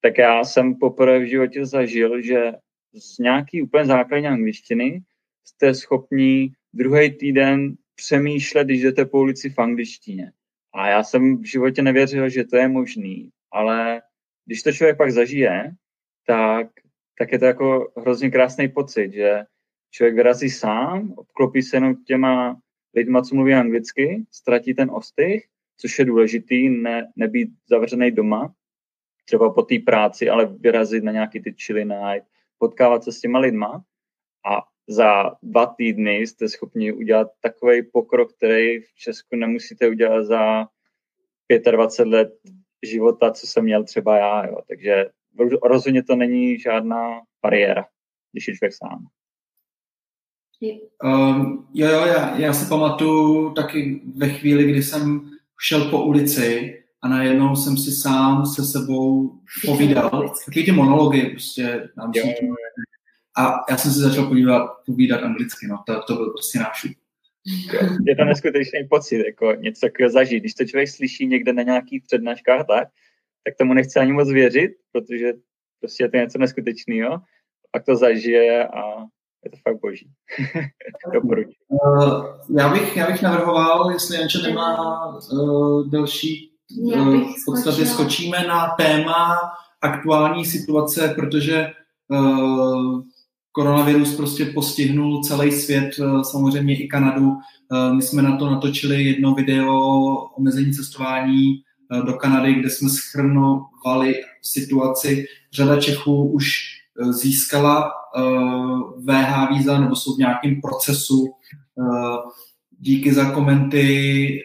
tak já jsem poprvé v životě zažil, že z nějaký úplně základní angličtiny jste schopni druhý týden přemýšlet, když jdete po ulici v angličtině. A já jsem v životě nevěřil, že to je možný, ale když to člověk pak zažije, tak, tak je to jako hrozně krásný pocit, že člověk vyrazí sám, obklopí se jenom těma lidma, co mluví anglicky, ztratí ten ostych, což je důležitý, ne, nebýt zavřený doma, třeba po té práci, ale vyrazit na nějaký ty chili night, potkávat se s těma lidma. A za dva týdny jste schopni udělat takový pokrok, který v Česku nemusíte udělat za 25 let života, co jsem měl třeba já. Jo. Takže rozhodně to není žádná bariéra, když je člověk sám. Um, jo, jo, já, já si pamatuju taky ve chvíli, kdy jsem šel po ulici a najednou jsem si sám se sebou povídal. Takový ty monology prostě. Nám. A já jsem se začal podívat, povídat anglicky, no, to, to byl prostě náš Je to neskutečný pocit, jako něco takového zažít. Když to člověk slyší někde na nějakých přednáškách, tak, tak tomu nechce ani moc věřit, protože prostě je to něco neskutečného. Pak to zažije a je to fakt boží. Doporučuji. Uh, já, bych, já bych navrhoval, jestli Janče nemá uh, další, uh, v podstatě skočíme na téma aktuální situace, protože uh, koronavirus prostě postihnul celý svět, eh, samozřejmě i Kanadu. Eh, my jsme na to natočili jedno video o omezení cestování eh, do Kanady, kde jsme schrnovali situaci. Řada Čechů už získala VH víza nebo jsou v nějakém procesu. Díky za komenty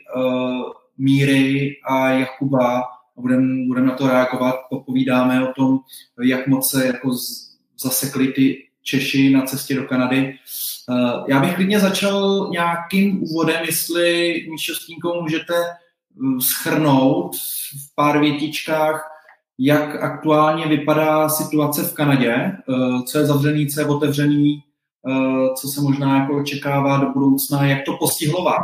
Míry a Jakuba budeme budem na to reagovat, popovídáme o tom, jak moc se jako zasekly ty Češi na cestě do Kanady. Eh, já bych klidně začal nějakým úvodem, jestli Míšo Stínko můžete eh, schrnout v pár větičkách, jak aktuálně vypadá situace v Kanadě, eh, co je zavřený, co je otevřený, co se možná jako očekává do budoucna, jak to postihlo vás,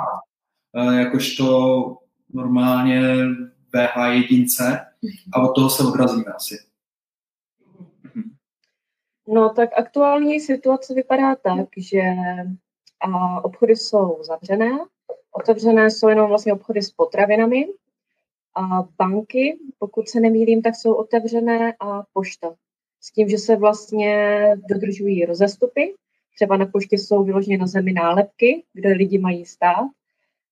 jakožto normálně VH jedince a od toho se odrazíme asi. No tak aktuální situace vypadá tak, že a obchody jsou zavřené, otevřené jsou jenom vlastně obchody s potravinami a banky, pokud se nemýlím, tak jsou otevřené a pošta. S tím, že se vlastně dodržují rozestupy. Třeba na poště jsou vyloženě na zemi nálepky, kde lidi mají stát.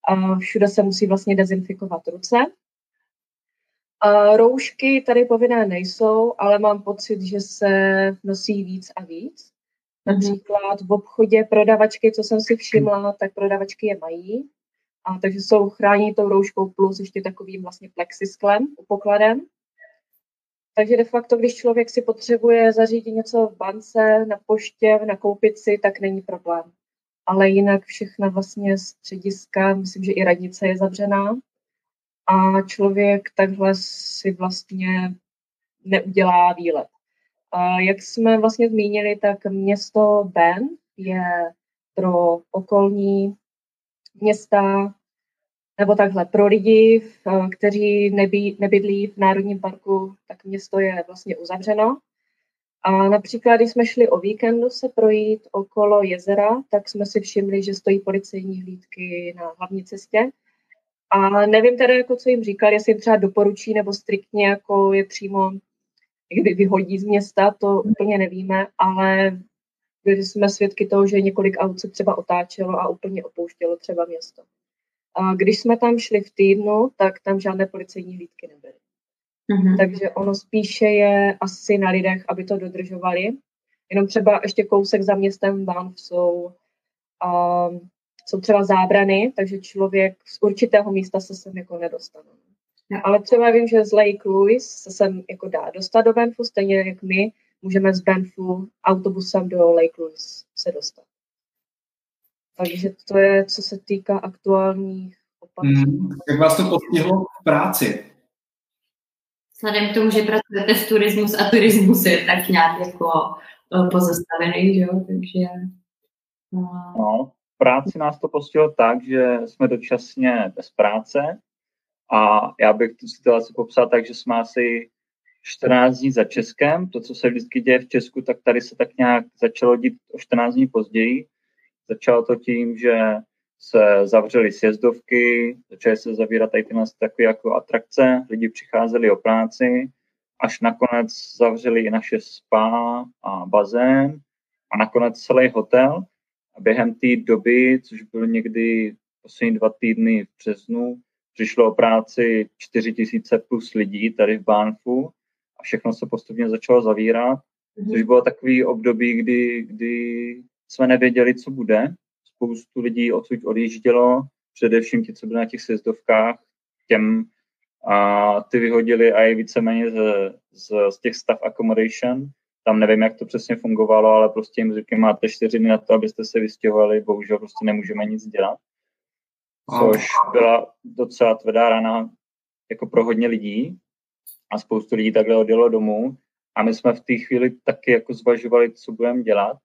A všude se musí vlastně dezinfikovat ruce. A roušky tady povinné nejsou, ale mám pocit, že se nosí víc a víc. Mhm. Například v obchodě prodavačky, co jsem si všimla, tak prodavačky je mají. A takže jsou chrání tou rouškou plus ještě takovým vlastně plexisklem, pokladem. Takže de facto, když člověk si potřebuje zařídit něco v bance, na poště, nakoupit si, tak není problém. Ale jinak všechna vlastně střediska, myslím, že i radnice je zavřená, a člověk takhle si vlastně neudělá výlet. Jak jsme vlastně zmínili, tak město Ben je pro okolní města nebo takhle pro lidi, kteří nebý, nebydlí v Národním parku, tak město je vlastně uzavřeno. A například, když jsme šli o víkendu se projít okolo jezera, tak jsme si všimli, že stojí policejní hlídky na hlavní cestě a nevím tedy, jako co jim říkali, jestli jim třeba doporučí nebo striktně jako je přímo kdyby vyhodí z města, to úplně nevíme, ale byli jsme svědky toho, že několik aut se třeba otáčelo a úplně opouštělo třeba město. A když jsme tam šli v týdnu, tak tam žádné policejní hlídky nebyly. Mm-hmm. Takže ono spíše je asi na lidech, aby to dodržovali. Jenom třeba ještě kousek za městem Banff jsou, um, jsou třeba zábrany, takže člověk z určitého místa se sem jako nedostane. No. Ale třeba vím, že z Lake Louise se sem jako dá dostat do Banffu, stejně jak my můžeme z Banffu autobusem do Lake Louise se dostat. Takže to je, co se týká aktuálních opatření. Hmm. Jak vás to postihlo v práci? Vzhledem k tomu, že pracujete v turismus a turismus je tak nějak jako eh, pozastavený, že jo? takže... No. no, práci nás to postihlo tak, že jsme dočasně bez práce a já bych tu situaci popsal tak, že jsme asi 14 dní za Českem. To, co se vždycky děje v Česku, tak tady se tak nějak začalo dít o 14 dní později. Začalo to tím, že se zavřely sjezdovky, začaly se zavírat tady tyhle takové jako atrakce, lidi přicházeli o práci, až nakonec zavřeli i naše spa a bazén a nakonec celý hotel. A během té doby, což bylo někdy poslední dva týdny v březnu, přišlo o práci 4 tisíce plus lidí tady v Banfu a všechno se postupně začalo zavírat, mm-hmm. což bylo takový období, kdy, kdy jsme nevěděli, co bude. Spoustu lidí odsud odjíždělo, především ti, co byli na těch sjezdovkách, těm a ty vyhodili a i víceméně z, z, z těch staff accommodation. Tam nevím, jak to přesně fungovalo, ale prostě jim říkám, máte čtyři dny na to, abyste se vystěhovali, bohužel prostě nemůžeme nic dělat. Což byla docela tvrdá rana jako pro hodně lidí. A spoustu lidí takhle odjelo domů. A my jsme v té chvíli taky jako zvažovali, co budeme dělat,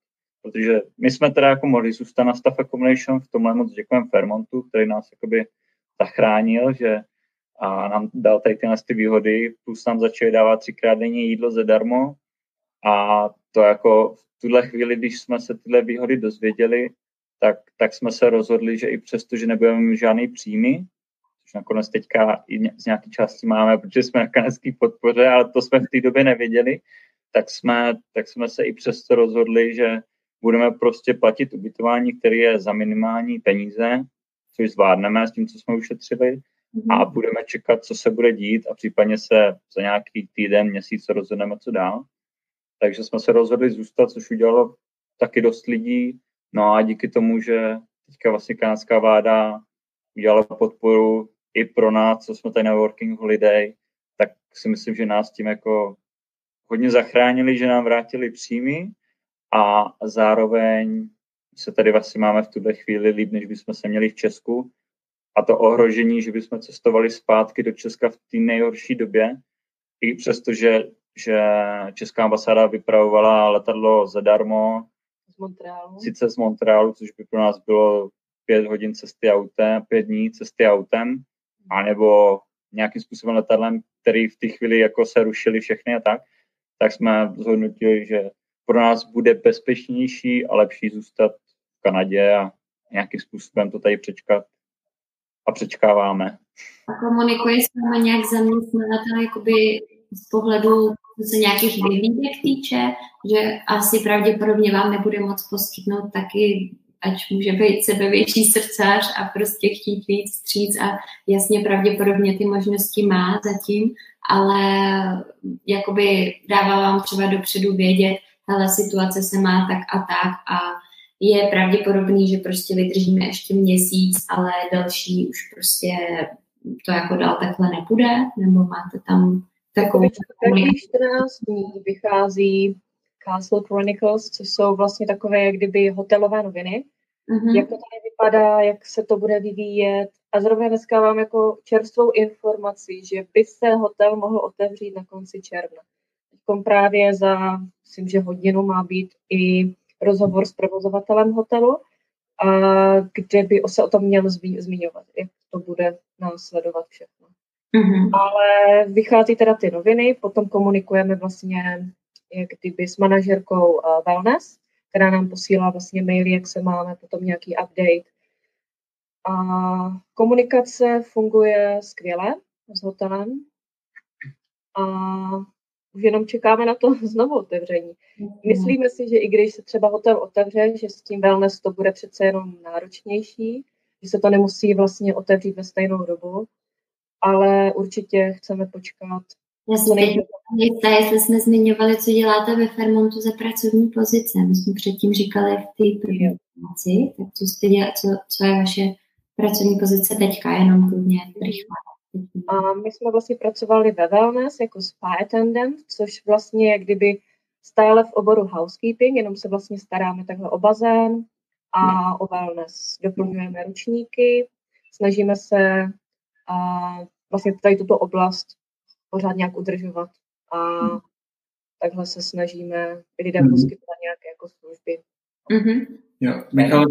protože my jsme teda jako mohli zůstat na staff accommodation, v tomhle moc děkujeme Fairmontu, který nás jakoby zachránil, že a nám dal tady tyhle ty výhody, plus nám začali dávat třikrát denně jídlo zadarmo a to jako v tuhle chvíli, když jsme se tyhle výhody dozvěděli, tak, tak jsme se rozhodli, že i přesto, že nebudeme mít žádný příjmy, což nakonec teďka i z nějaké části máme, protože jsme na kanadské podpoře, ale to jsme v té době nevěděli, tak jsme, tak jsme se i přesto rozhodli, že budeme prostě platit ubytování, které je za minimální peníze, což zvládneme s tím, co jsme ušetřili, mm-hmm. a budeme čekat, co se bude dít a případně se za nějaký týden, měsíc rozhodneme, co dál. Takže jsme se rozhodli zůstat, což udělalo taky dost lidí. No a díky tomu, že teďka vlastně kanadská vláda udělala podporu i pro nás, co jsme tady na Working Holiday, tak si myslím, že nás tím jako hodně zachránili, že nám vrátili příjmy a zároveň se tady vlastně máme v tuhle chvíli líp, než bychom se měli v Česku. A to ohrožení, že bychom cestovali zpátky do Česka v té nejhorší době, i přesto, že, Česká ambasáda vypravovala letadlo zadarmo, z Montrealu. sice z Montrealu, což by pro nás bylo pět hodin cesty autem, pět dní cesty autem, anebo nějakým způsobem letadlem, který v té chvíli jako se rušili všechny a tak, tak jsme zhodnotili, že pro nás bude bezpečnější a lepší zůstat v Kanadě a nějakým způsobem to tady přečkat a přečkáváme. A komunikuje s námi nějak zaměstnavatel jakoby z pohledu co se nějakých vyhlídek týče, že asi pravděpodobně vám nebude moc poskytnout taky ať může být sebevětší srdcař a prostě chtít víc stříc a jasně pravděpodobně ty možnosti má zatím, ale jakoby dává vám třeba dopředu vědět, hele, situace se má tak a tak a je pravděpodobný, že prostě vydržíme ještě měsíc, ale další už prostě to jako dál takhle nepůjde, nebo máte tam takovou... Každý 14 dní vychází Castle Chronicles, což jsou vlastně takové jak kdyby hotelové noviny, mm-hmm. jak to tady vypadá, jak se to bude vyvíjet. A zrovna dneska mám jako čerstvou informaci, že by se hotel mohl otevřít na konci června. Teď právě za, myslím, že hodinu má být i rozhovor s provozovatelem hotelu, a kde by se o tom měl zmiňovat, jak to bude následovat všechno. Mm-hmm. Ale vychází teda ty noviny, potom komunikujeme vlastně jak kdyby s manažerkou uh, Wellness, která nám posílá vlastně maily, jak se máme, potom nějaký update. A komunikace funguje skvěle s hotelem a už jenom čekáme na to znovu otevření. Mhm. Myslíme si, že i když se třeba hotel otevře, že s tím wellness to bude přece jenom náročnější, že se to nemusí vlastně otevřít ve stejnou dobu, ale určitě chceme počkat. Já jsem jistá, jestli jsme zmiňovali, co děláte ve Fermontu za pracovní pozice. My jsme předtím říkali v té první práci, tak co, jste dělali, co, co je vaše pracovní pozice teďka, jenom klidně rychle. A my jsme vlastně pracovali ve wellness jako spa attendant, což vlastně je kdyby stále v oboru housekeeping, jenom se vlastně staráme takhle o bazén a o wellness. Doplňujeme ručníky, snažíme se a vlastně tady tuto oblast pořád nějak udržovat a takhle se snažíme lidem poskytovat nějaké jako služby. Mm-hmm. Jo, Michal,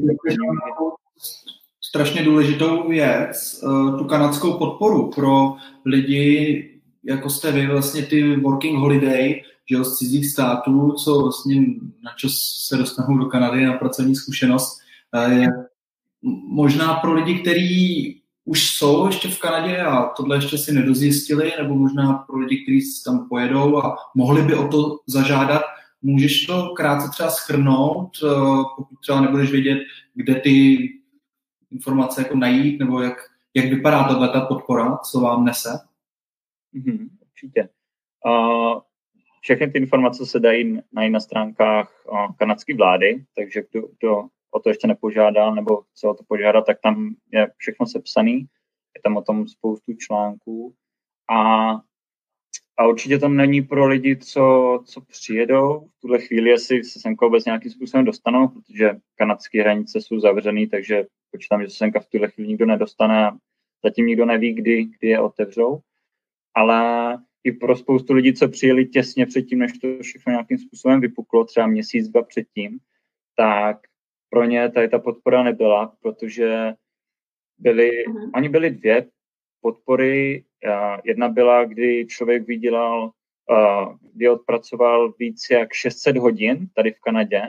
strašně důležitou věc, eh, tu kanadskou podporu pro lidi, jako jste vy, vlastně ty working holiday, že jo, z cizích států, co vlastně na čas se dostanou do Kanady na pracovní zkušenost, eh, je možná pro lidi, kteří už jsou ještě v Kanadě a tohle ještě si nedozjistili, nebo možná pro lidi, kteří tam pojedou a mohli by o to zažádat, můžeš to krátce třeba schrnout, eh, pokud třeba nebudeš vědět, kde ty informace jako najít, nebo jak, jak vypadá tato ta podpora, co vám nese? Mm-hmm, určitě. Uh, všechny ty informace se dají najít na stránkách uh, kanadské vlády, takže kdo, kdo o to ještě nepožádal nebo chce o to požádat, tak tam je všechno sepsaný. Je tam o tom spoustu článků. A, a určitě tam není pro lidi, co, co přijedou. V tuhle chvíli, jestli se semka vůbec nějakým způsobem dostanou, protože kanadské hranice jsou zavřený, takže počítám, že se semka v tuhle chvíli nikdo nedostane a zatím nikdo neví, kdy, kdy je otevřou. Ale i pro spoustu lidí, co přijeli těsně předtím, než to všechno nějakým způsobem vypuklo, třeba měsíc, dva předtím, tak pro ně tady ta podpora nebyla, protože byly, uh-huh. oni byly dvě podpory. Jedna byla, kdy člověk vydělal, kdy odpracoval víc jak 600 hodin tady v Kanadě,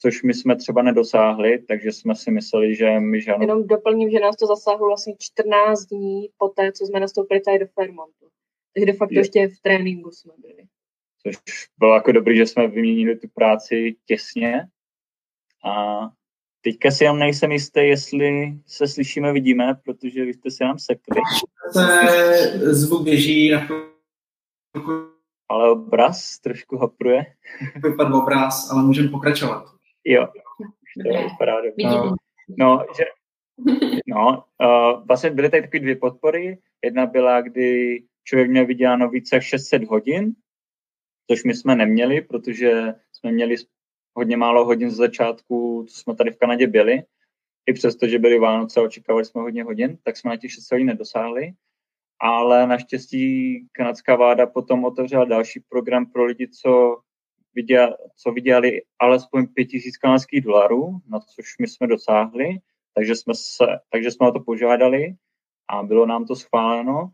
což my jsme třeba nedosáhli, takže jsme si mysleli, že my žádnou... Jenom doplním, že nás to zasáhlo vlastně 14 dní po té, co jsme nastoupili tady do Fairmontu. Takže de facto je. ještě v tréninku jsme byli. Což bylo jako dobrý, že jsme vyměnili tu práci těsně a Teďka si jenom nejsem jistý, jestli se slyšíme, vidíme, protože vy jste se nám sekli. Se zvuk běží na Ale obraz trošku hapruje. Vypadl obraz, ale můžeme pokračovat. Jo, to vypadá dobře. No, že, no uh, vlastně byly tady takové dvě podpory. Jedna byla, kdy člověk měl vyděláno více jak 600 hodin, což my jsme neměli, protože jsme měli hodně málo hodin z začátku, co jsme tady v Kanadě byli. I přesto, že byly Vánoce a očekávali jsme hodně hodin, tak jsme na těch 600 hodin nedosáhli. Ale naštěstí kanadská vláda potom otevřela další program pro lidi, co, viděli, co vydělali alespoň 5000 kanadských dolarů, na což my jsme dosáhli. Takže jsme, se, takže jsme o to požádali a bylo nám to schváleno.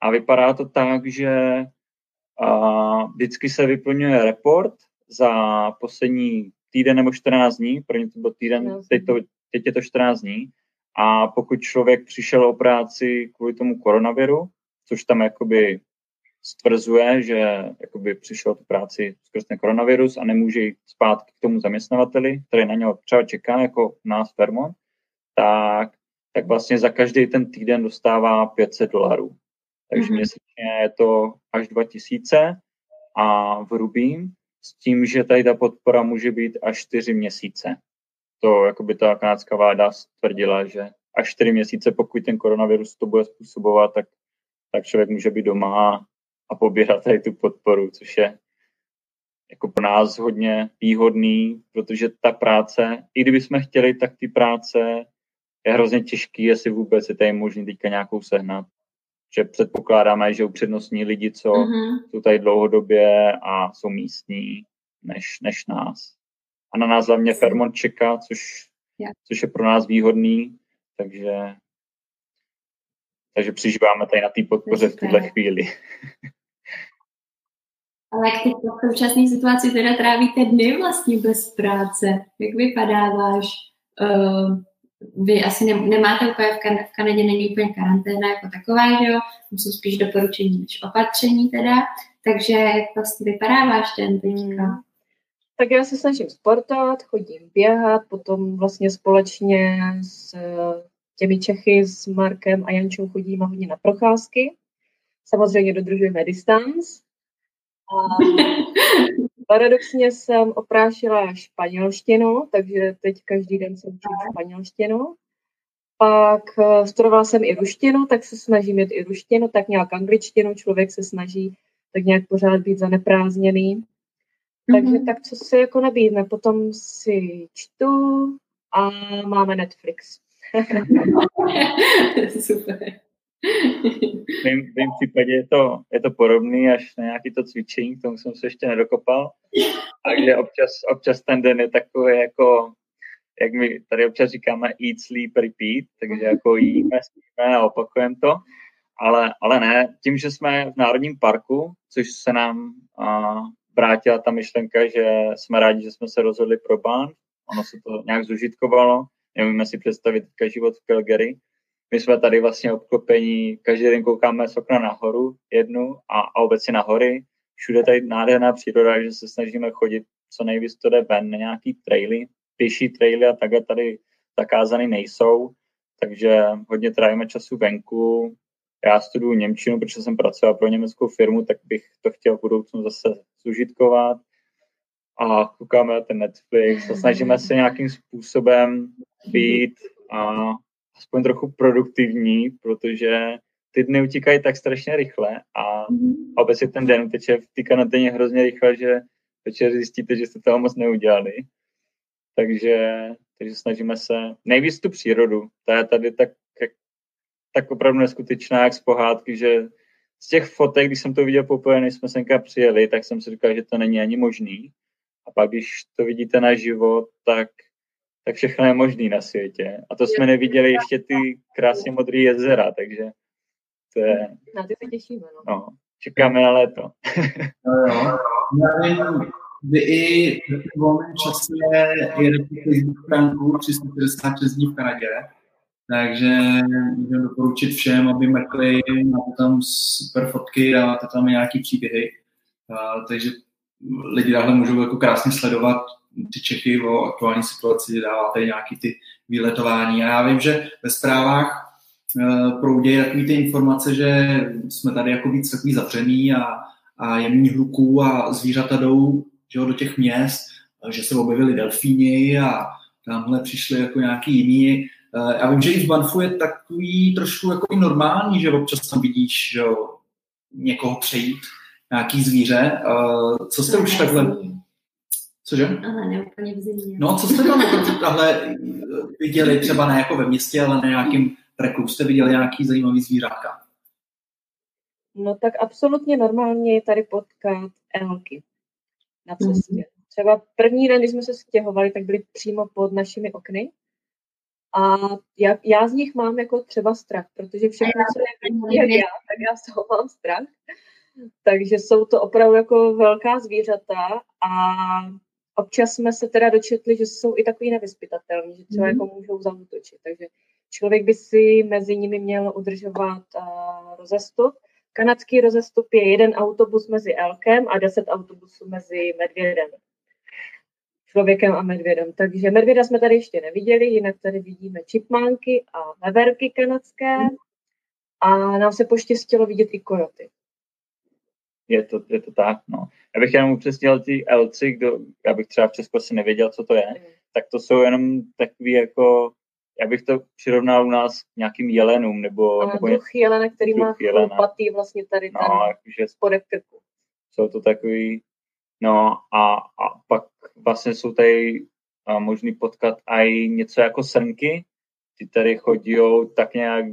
A vypadá to tak, že a, vždycky se vyplňuje report za poslední týden nebo 14 dní, pro ně to byl týden, teď, to, teď je to 14 dní. A pokud člověk přišel o práci kvůli tomu koronaviru, což tam jakoby stvrzuje, že jakoby přišel tu práci skrz ten koronavirus a nemůže jít zpátky k tomu zaměstnavateli, který na něho třeba čeká, jako nás Vermont, tak, tak vlastně za každý ten týden dostává 500 dolarů. Takže mm-hmm. měsíčně je to až 2000 a v hrubým s tím, že tady ta podpora může být až 4 měsíce. To jako by ta kanadská vláda tvrdila, že až 4 měsíce, pokud ten koronavirus to bude způsobovat, tak, tak člověk může být doma a pobírat tady tu podporu, což je jako pro nás hodně výhodný, protože ta práce, i kdyby jsme chtěli, tak ty práce je hrozně těžký, jestli vůbec je tady možný teďka nějakou sehnat že předpokládáme, že upřednostní lidi, co mm-hmm. jsou tady dlouhodobě a jsou místní, než, než nás. A na nás hlavně Fairmont čeká, což, yeah. což je pro nás výhodný, takže, takže přižíváme tady na té podpoře v tuhle chvíli. Ale jak teď v současné situaci teda trávíte dny vlastně bez práce? Jak vypadá váš uh, vy asi ne, nemáte úplně v, kan, v Kanadě není úplně karanténa jako taková, že jo? Tam jsou spíš doporučení než opatření teda. Takže jak vlastně vypadá váš den teďka? Hmm. Tak já se snažím sportovat, chodím běhat, potom vlastně společně s těmi Čechy s Markem a Jančou chodíme hodně na procházky. Samozřejmě dodržujeme distanc. A paradoxně jsem oprášila španělštinu, takže teď každý den jsem učím španělštinu. Pak eh, studovala jsem i ruštinu, tak se snažím mít i ruštinu, tak nějak angličtinu, člověk se snaží tak nějak pořád být zaneprázdněný. Takže mm-hmm. tak co se jako nabídne. Potom si čtu a máme Netflix. Super. V mém, případě je to, je to podobný až na nějaký to cvičení, k tomu jsem se ještě nedokopal. Takže občas, občas ten den je takový jako, jak my tady občas říkáme eat, sleep, repeat, takže jako jíme, spíme a opakujeme to. Ale, ale ne, tím, že jsme v Národním parku, což se nám a, vrátila ta myšlenka, že jsme rádi, že jsme se rozhodli pro bán, ono se to nějak zužitkovalo, neumíme si představit život v Calgary, my jsme tady vlastně obklopení, každý den koukáme z okna nahoru jednu a, a obecně na hory. Všude tady nádherná příroda, že se snažíme chodit co nejvíc to jde ven na nějaký traily, pěší traily a takhle tady zakázaný nejsou, takže hodně trávíme času venku. Já studuju Němčinu, protože jsem pracoval pro německou firmu, tak bych to chtěl v budoucnu zase zužitkovat. A koukáme na ten Netflix a snažíme se nějakým způsobem být a aspoň trochu produktivní, protože ty dny utíkají tak strašně rychle a mm-hmm. obecně ten den uteče v té karanténě hrozně rychle, že večer zjistíte, že jste toho moc neudělali. Takže, takže snažíme se nejvíc tu přírodu. Ta je tady tak, tak opravdu neskutečná, jak z pohádky, že z těch fotek, když jsem to viděl poprvé, než jsme senka přijeli, tak jsem si říkal, že to není ani možný. A pak, když to vidíte na život, tak tak všechno je možný na světě. A to jsme neviděli ještě ty krásně modré jezera, takže to je... Na ty se těšíme, no. no čekáme na léto. no, jo. Vím, vy i v volném čase jedete Facebook stránku 366 dní v Kanadě, takže můžeme doporučit všem, aby mrkli, máte tam super fotky, dáváte tam nějaký příběhy, a, takže lidi takhle můžou jako krásně sledovat ty Čechy o aktuální situaci, dáváte nějaký ty výletování. A já vím, že ve zprávách uh, proudějí takový ty informace, že jsme tady jako víc takový zavřený a, a je méně hluků a zvířata jdou že jo, do těch měst, že se objevili delfíni a tamhle přišli jako nějaký jiný. Uh, já vím, že i v Banfu je takový trošku jako i normální, že občas tam vidíš že jo, někoho přejít, nějaký zvíře. Uh, co jste už takhle Cože? Ale ne úplně v zimě. No, co jste tam jako tahle viděli, třeba ne jako ve městě, ale na nějakým treku? Jste viděli nějaký zajímavý zvířátka? No tak absolutně normálně je tady potkat elky na cestě. Mm-hmm. Třeba první den, když jsme se stěhovali, tak byli přímo pod našimi okny. A já, já z nich mám jako třeba strach, protože všechno, co je jak já, tak já z toho mám strach. Takže jsou to opravdu jako velká zvířata a občas jsme se teda dočetli, že jsou i takový nevyspytatelní, že třeba mm. jako můžou zautočit. Takže člověk by si mezi nimi měl udržovat uh, rozestup. Kanadský rozestup je jeden autobus mezi elkem a deset autobusů mezi medvědem. Člověkem a medvědem. Takže medvěda jsme tady ještě neviděli, jinak tady vidíme čipmánky a veverky kanadské. Mm. A nám se poštěstilo vidět i kojoty je to, je to tak, no. Já bych jenom upřesnil ty elci, kdo, já bych třeba v Česku asi nevěděl, co to je, mm. tak to jsou jenom takový jako, já bych to přirovnal u nás k nějakým jelenům, nebo... A nebo druh jelena, který má chlupatý vlastně tady ten no, jakože, spodek krku. Jsou to takový, no a, a pak vlastně jsou tady a možný potkat i něco jako srnky, ty tady chodí tak nějak,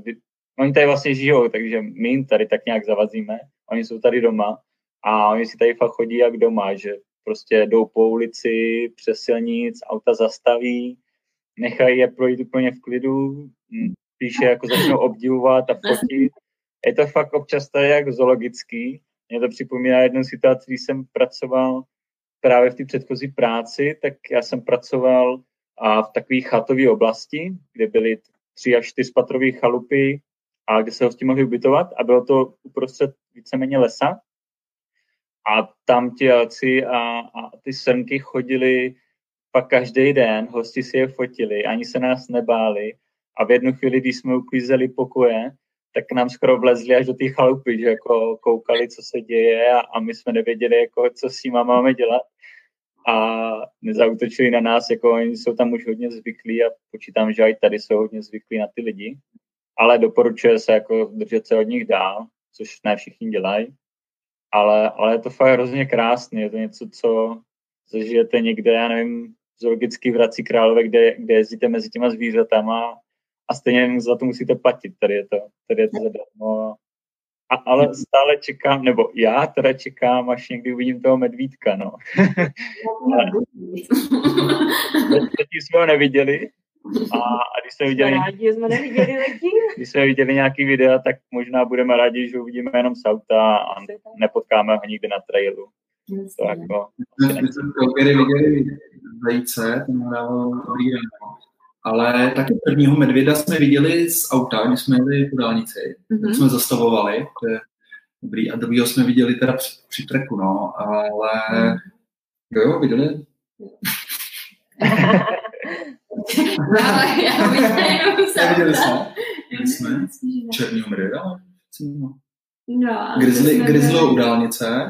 oni tady vlastně žijou, takže my jim tady tak nějak zavazíme, oni jsou tady doma a oni si tady fakt chodí jak doma, že prostě jdou po ulici, přes silnic, auta zastaví, nechají je projít úplně v klidu, hm, píše jako začnou obdivovat a fotit. Je to fakt občas tady jak zoologický. Mě to připomíná jednu situaci, když jsem pracoval právě v té předchozí práci, tak já jsem pracoval a v takové chatové oblasti, kde byly tři až čtyřpatrové chalupy a kde se hosti mohli ubytovat a bylo to uprostřed víceméně lesa. A tam ti jelci a, a ty srnky chodili pak každý den, hosti si je fotili, ani se nás nebáli. A v jednu chvíli, když jsme uklízeli pokoje, tak nám skoro vlezli až do té chalupy, že jako koukali, co se děje a, a my jsme nevěděli, jako, co s nimi máme dělat. A nezautočili na nás, jako oni jsou tam už hodně zvyklí a počítám, že i tady jsou hodně zvyklí na ty lidi, ale doporučuje se jako držet se od nich dál, což ne všichni dělají, ale, ale je to fakt hrozně krásné, je to něco, co zažijete někde, já nevím, zoologický vrací králové, kde, kde jezdíte mezi těma zvířatama a stejně za to musíte platit, tady je to, tady je to zadarmo. A, ale stále čekám, nebo já teda čekám, až někdy uvidím toho medvídka, no. Zatím jsme ho neviděli, a, a když jsme viděli, rádi, jsme neviděli když jsme viděli nějaký videa, tak možná budeme rádi, že uvidíme jenom z auta a nepotkáme ho nikdy na trailu. To jako, my jsme viděli zajíce, dával dobrý ale taky prvního medvěda jsme viděli z auta, když jsme jeli po dálnici, mm-hmm. jsme zastavovali, to je dobrý, a druhého jsme viděli teda při, při treku, no, ale mm. jo, jo, viděli? no, já viděli jsme, viděli jsme černýho medvěda, no. No, Grizzly, grizzly u dálnice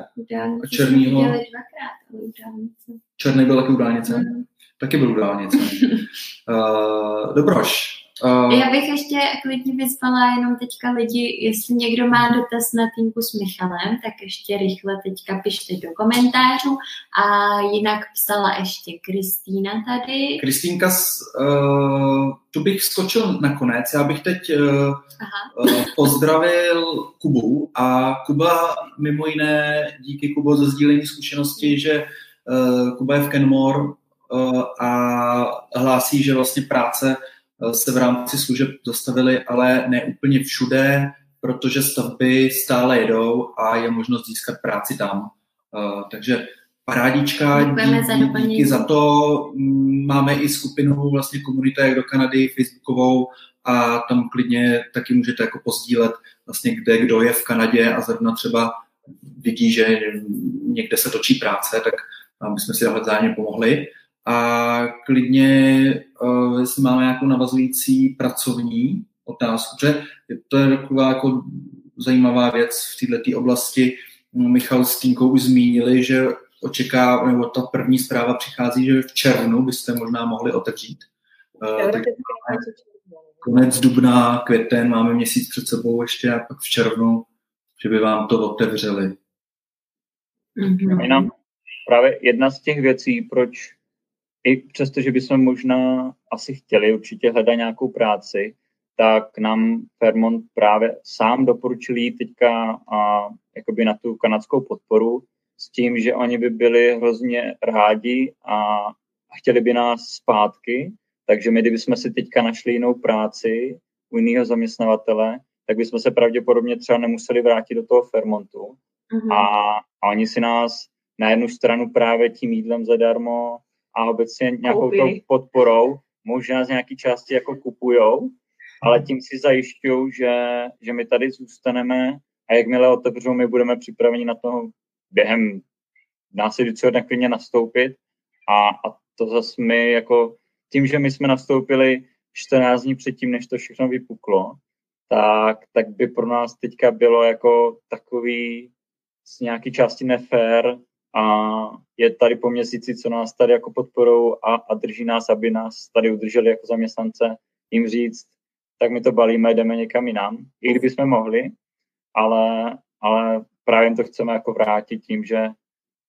a černýho... Černý byl taky u dálnice? Mm. Taky byl u dálnice. uh, Dobroš. Uh, Já bych ještě klidně vyzvala jenom teďka lidi, jestli někdo má dotaz na týmku s Michalem, tak ještě rychle teďka pište do komentářů. A jinak psala ještě Kristýna tady. Kristýnka, uh, tu bych skočil nakonec. Já bych teď uh, uh, pozdravil Kubu. A Kuba mimo jiné, díky Kubo za sdílení zkušenosti, že uh, Kuba je v Kenmore uh, a hlásí, že vlastně práce se v rámci služeb zastavily, ale ne úplně všude, protože stavby stále jedou a je možnost získat práci tam. Eh, takže parádička, díky za, díky za to. Mm, máme i skupinu vlastně komunita jak do Kanady, facebookovou a tam klidně taky můžete jako pozdílet vlastně kde kdo je v Kanadě a zrovna třeba vidí, že někde se točí práce, tak my jsme si zájemně pomohli a klidně, uh, jestli máme nějakou navazující pracovní otázku, že to je taková jako zajímavá věc v této oblasti. Michal s Týnkou už zmínili, že očeká, nebo ta první zpráva přichází, že v červnu byste možná mohli otevřít. Uh, tak konec dubna, květen, máme měsíc před sebou ještě a pak v červnu, že by vám to otevřeli. Mm-hmm. Právě jedna z těch věcí, proč i přesto, že bychom možná asi chtěli určitě hledat nějakou práci, tak nám Fairmont právě sám doporučil jít teďka a, jakoby na tu kanadskou podporu s tím, že oni by byli hrozně rádi a chtěli by nás zpátky, takže my, kdybychom si teďka našli jinou práci u jiného zaměstnavatele, tak bychom se pravděpodobně třeba nemuseli vrátit do toho Fairmontu. Mm-hmm. A, a oni si nás na jednu stranu právě tím jídlem zadarmo a obecně nějakou tou podporou, možná z nějaké části jako kupujou, ale tím si zajišťují, že, že my tady zůstaneme a jakmile otevřou, my budeme připraveni na to během následujícího dne klidně nastoupit. A, a to zase my jako tím, že my jsme nastoupili 14 dní předtím, než to všechno vypuklo, tak, tak by pro nás teďka bylo jako takový z nějaké části nefér a je tady po měsíci, co nás tady jako podporou a, a drží nás, aby nás tady udrželi jako zaměstnance, jim říct, tak my to balíme, jdeme někam jinam, i kdyby jsme mohli, ale, ale právě to chceme jako vrátit tím, že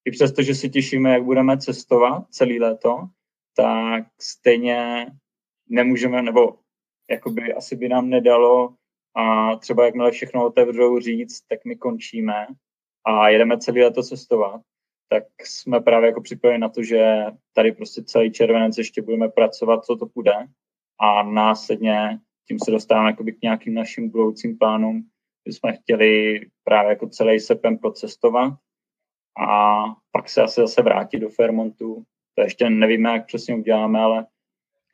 i přesto, že si těšíme, jak budeme cestovat celý léto, tak stejně nemůžeme, nebo jakoby asi by nám nedalo a třeba jakmile všechno otevřou říct, tak my končíme a jedeme celý léto cestovat tak jsme právě jako připojeni na to, že tady prostě celý červenec ještě budeme pracovat, co to půjde a následně tím se dostáváme k nějakým našim budoucím plánům, že jsme chtěli právě jako celý sepen procestovat a pak se asi zase vrátit do Fairmontu. To ještě nevíme, jak přesně uděláme, ale,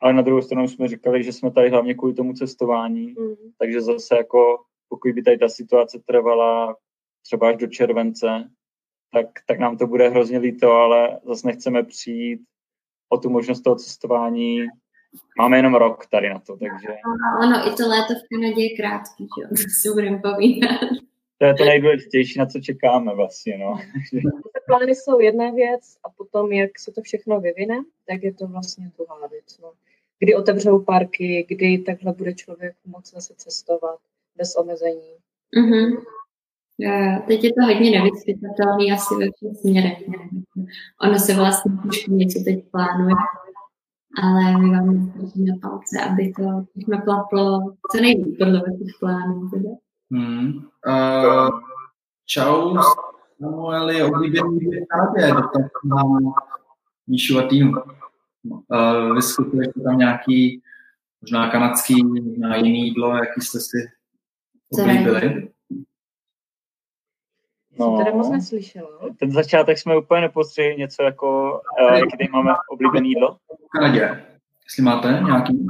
ale na druhou stranu jsme říkali, že jsme tady hlavně kvůli tomu cestování, mm. takže zase jako pokud by tady ta situace trvala třeba až do července, tak, tak nám to bude hrozně líto, ale zase nechceme přijít o tu možnost toho cestování Máme jenom rok tady na to, takže... Ano, i to léto v Kanadě je krátký, že jo, to si budeme povídat. To je to nejdůležitější, na co čekáme vlastně, no. Plány jsou jedna věc a potom, jak se to všechno vyvine, tak je to vlastně druhá věc, no. Kdy otevřou parky, kdy takhle bude člověk moc zase cestovat bez omezení. Mm-hmm. Teď je to hodně nevysvětlitelné asi ve všech směrech. Ono se vlastně trošku něco teď plánuje, ale my vám držíme palce, aby to všechno klaplo co nejvíc podle těch plánů. Hmm. Uh, čau, Samueli, oblíbený v Kanadě, dotaz na Míšu a týmu. Uh, tam nějaký možná kanadský, možná jiný jídlo, jaký jste si oblíbili? No, teda moc neslyšela. Ten začátek jsme úplně nepostřihli něco jako, uh, jaký tady máme oblíbený jídlo. V Kanadě. Jestli máte nějaký?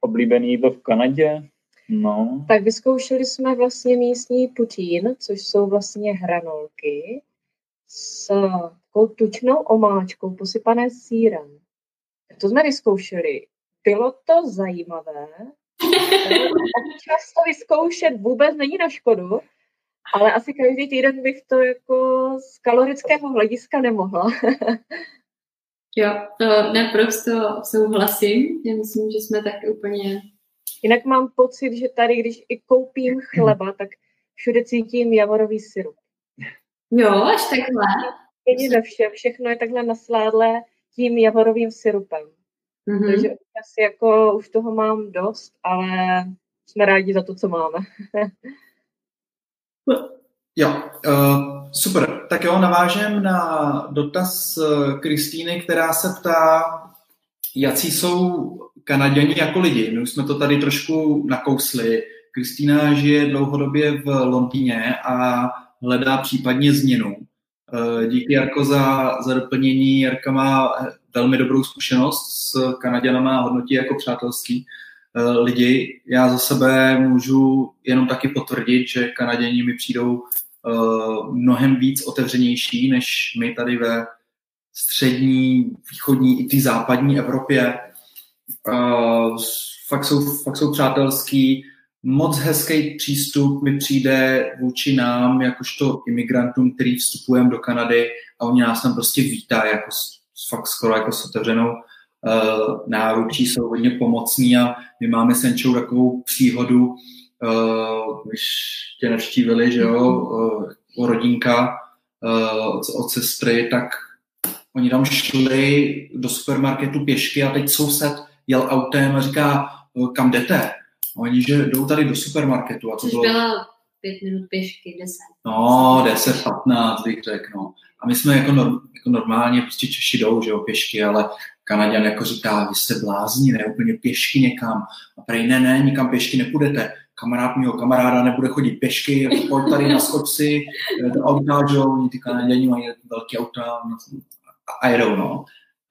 Oblíbený jídlo v Kanadě? No. Tak vyzkoušeli jsme vlastně místní putín, což jsou vlastně hranolky s takovou tučnou omáčkou posypané sírem. To jsme vyzkoušeli. Bylo to zajímavé. Občas to vyzkoušet vůbec není na škodu, ale asi každý týden bych to jako z kalorického hlediska nemohla. jo, to naprosto souhlasím. Já myslím, že jsme tak úplně... Jinak mám pocit, že tady, když i koupím chleba, tak všude cítím javorový syrup. Jo, až takhle. Není ve vše, všechno je takhle nasládlé tím javorovým syrupem. Mm-hmm. Takže asi jako už toho mám dost, ale jsme rádi za to, co máme. Jo, uh, super. Tak jo, navážem na dotaz eh, Kristýny, která se ptá, jaký jsou Kanaděni jako lidi. My už jsme to tady trošku nakousli. Kristýna žije dlouhodobě v Londýně a hledá případně změnu. Uh, díky Jarko za, za doplnění. Jarka má velmi dobrou zkušenost s Kanaděnama a hodnotí jako přátelský. Eh, lidi. Já za sebe můžu jenom taky potvrdit, že Kanaděni mi přijdou eh, mnohem víc otevřenější, než my tady ve střední, východní i ty západní Evropě. Eh, fakt jsou, fakt jsou přátelský, moc hezký přístup mi přijde vůči nám, jakožto imigrantům, který vstupujeme do Kanady a oni nás tam prostě vítají jako, fakt skoro jako s otevřenou náručí, jsou hodně pomocní a my máme s Jančou takovou příhodu, uh, když tě navštívili, že jo, uh, rodinka uh, od, od sestry, tak oni tam šli do supermarketu pěšky a teď soused jel autem a říká, kam jdete? A oni, že jdou tady do supermarketu. A to Což bylo... bylo pět minut pěšky, deset. No, deset, patnáct bych řekl, no. A my jsme jako, norm, jako normálně, prostě Češi jdou, že jo, pěšky, ale Kanaděn jako říká, vy jste blázni, ne úplně pěšky někam. A prej, ne, ne, nikam pěšky nepůjdete. Kamarád mého kamaráda nebude chodit pěšky, pojď tady na skoci, do auta, že oni ty Kanaděni mají velké auta a jedou, no.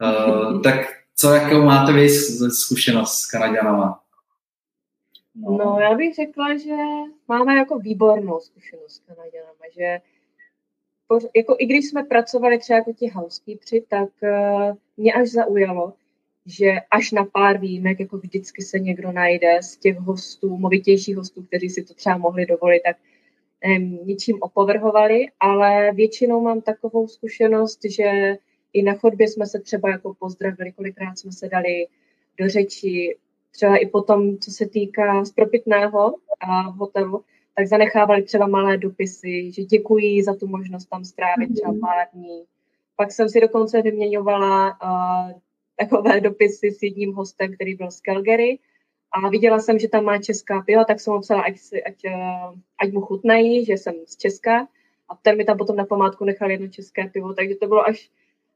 Uh, tak co jako máte vy zkušenost s Kanaděnama? No. no, já bych řekla, že máme jako výbornou zkušenost s Kanaděnama, že jako i když jsme pracovali třeba jako ti housekeepři, tak uh, mě až zaujalo, že až na pár výjimek, jako vždycky se někdo najde z těch hostů, movitějších hostů, kteří si to třeba mohli dovolit, tak um, ničím opovrhovali, ale většinou mám takovou zkušenost, že i na chodbě jsme se třeba jako pozdravili, kolikrát jsme se dali do řeči, třeba i potom, co se týká spropitného a hotelu, tak zanechávali třeba malé dopisy, že děkuji za tu možnost tam strávit třeba mhm. pár dní. Pak jsem si dokonce vyměňovala uh, takové dopisy s jedním hostem, který byl z Calgary a viděla jsem, že tam má česká piva, tak jsem mu psala, ať, si, ať, uh, ať mu chutnají, že jsem z Česka a ten mi tam potom na památku nechal jedno české pivo, takže to bylo až,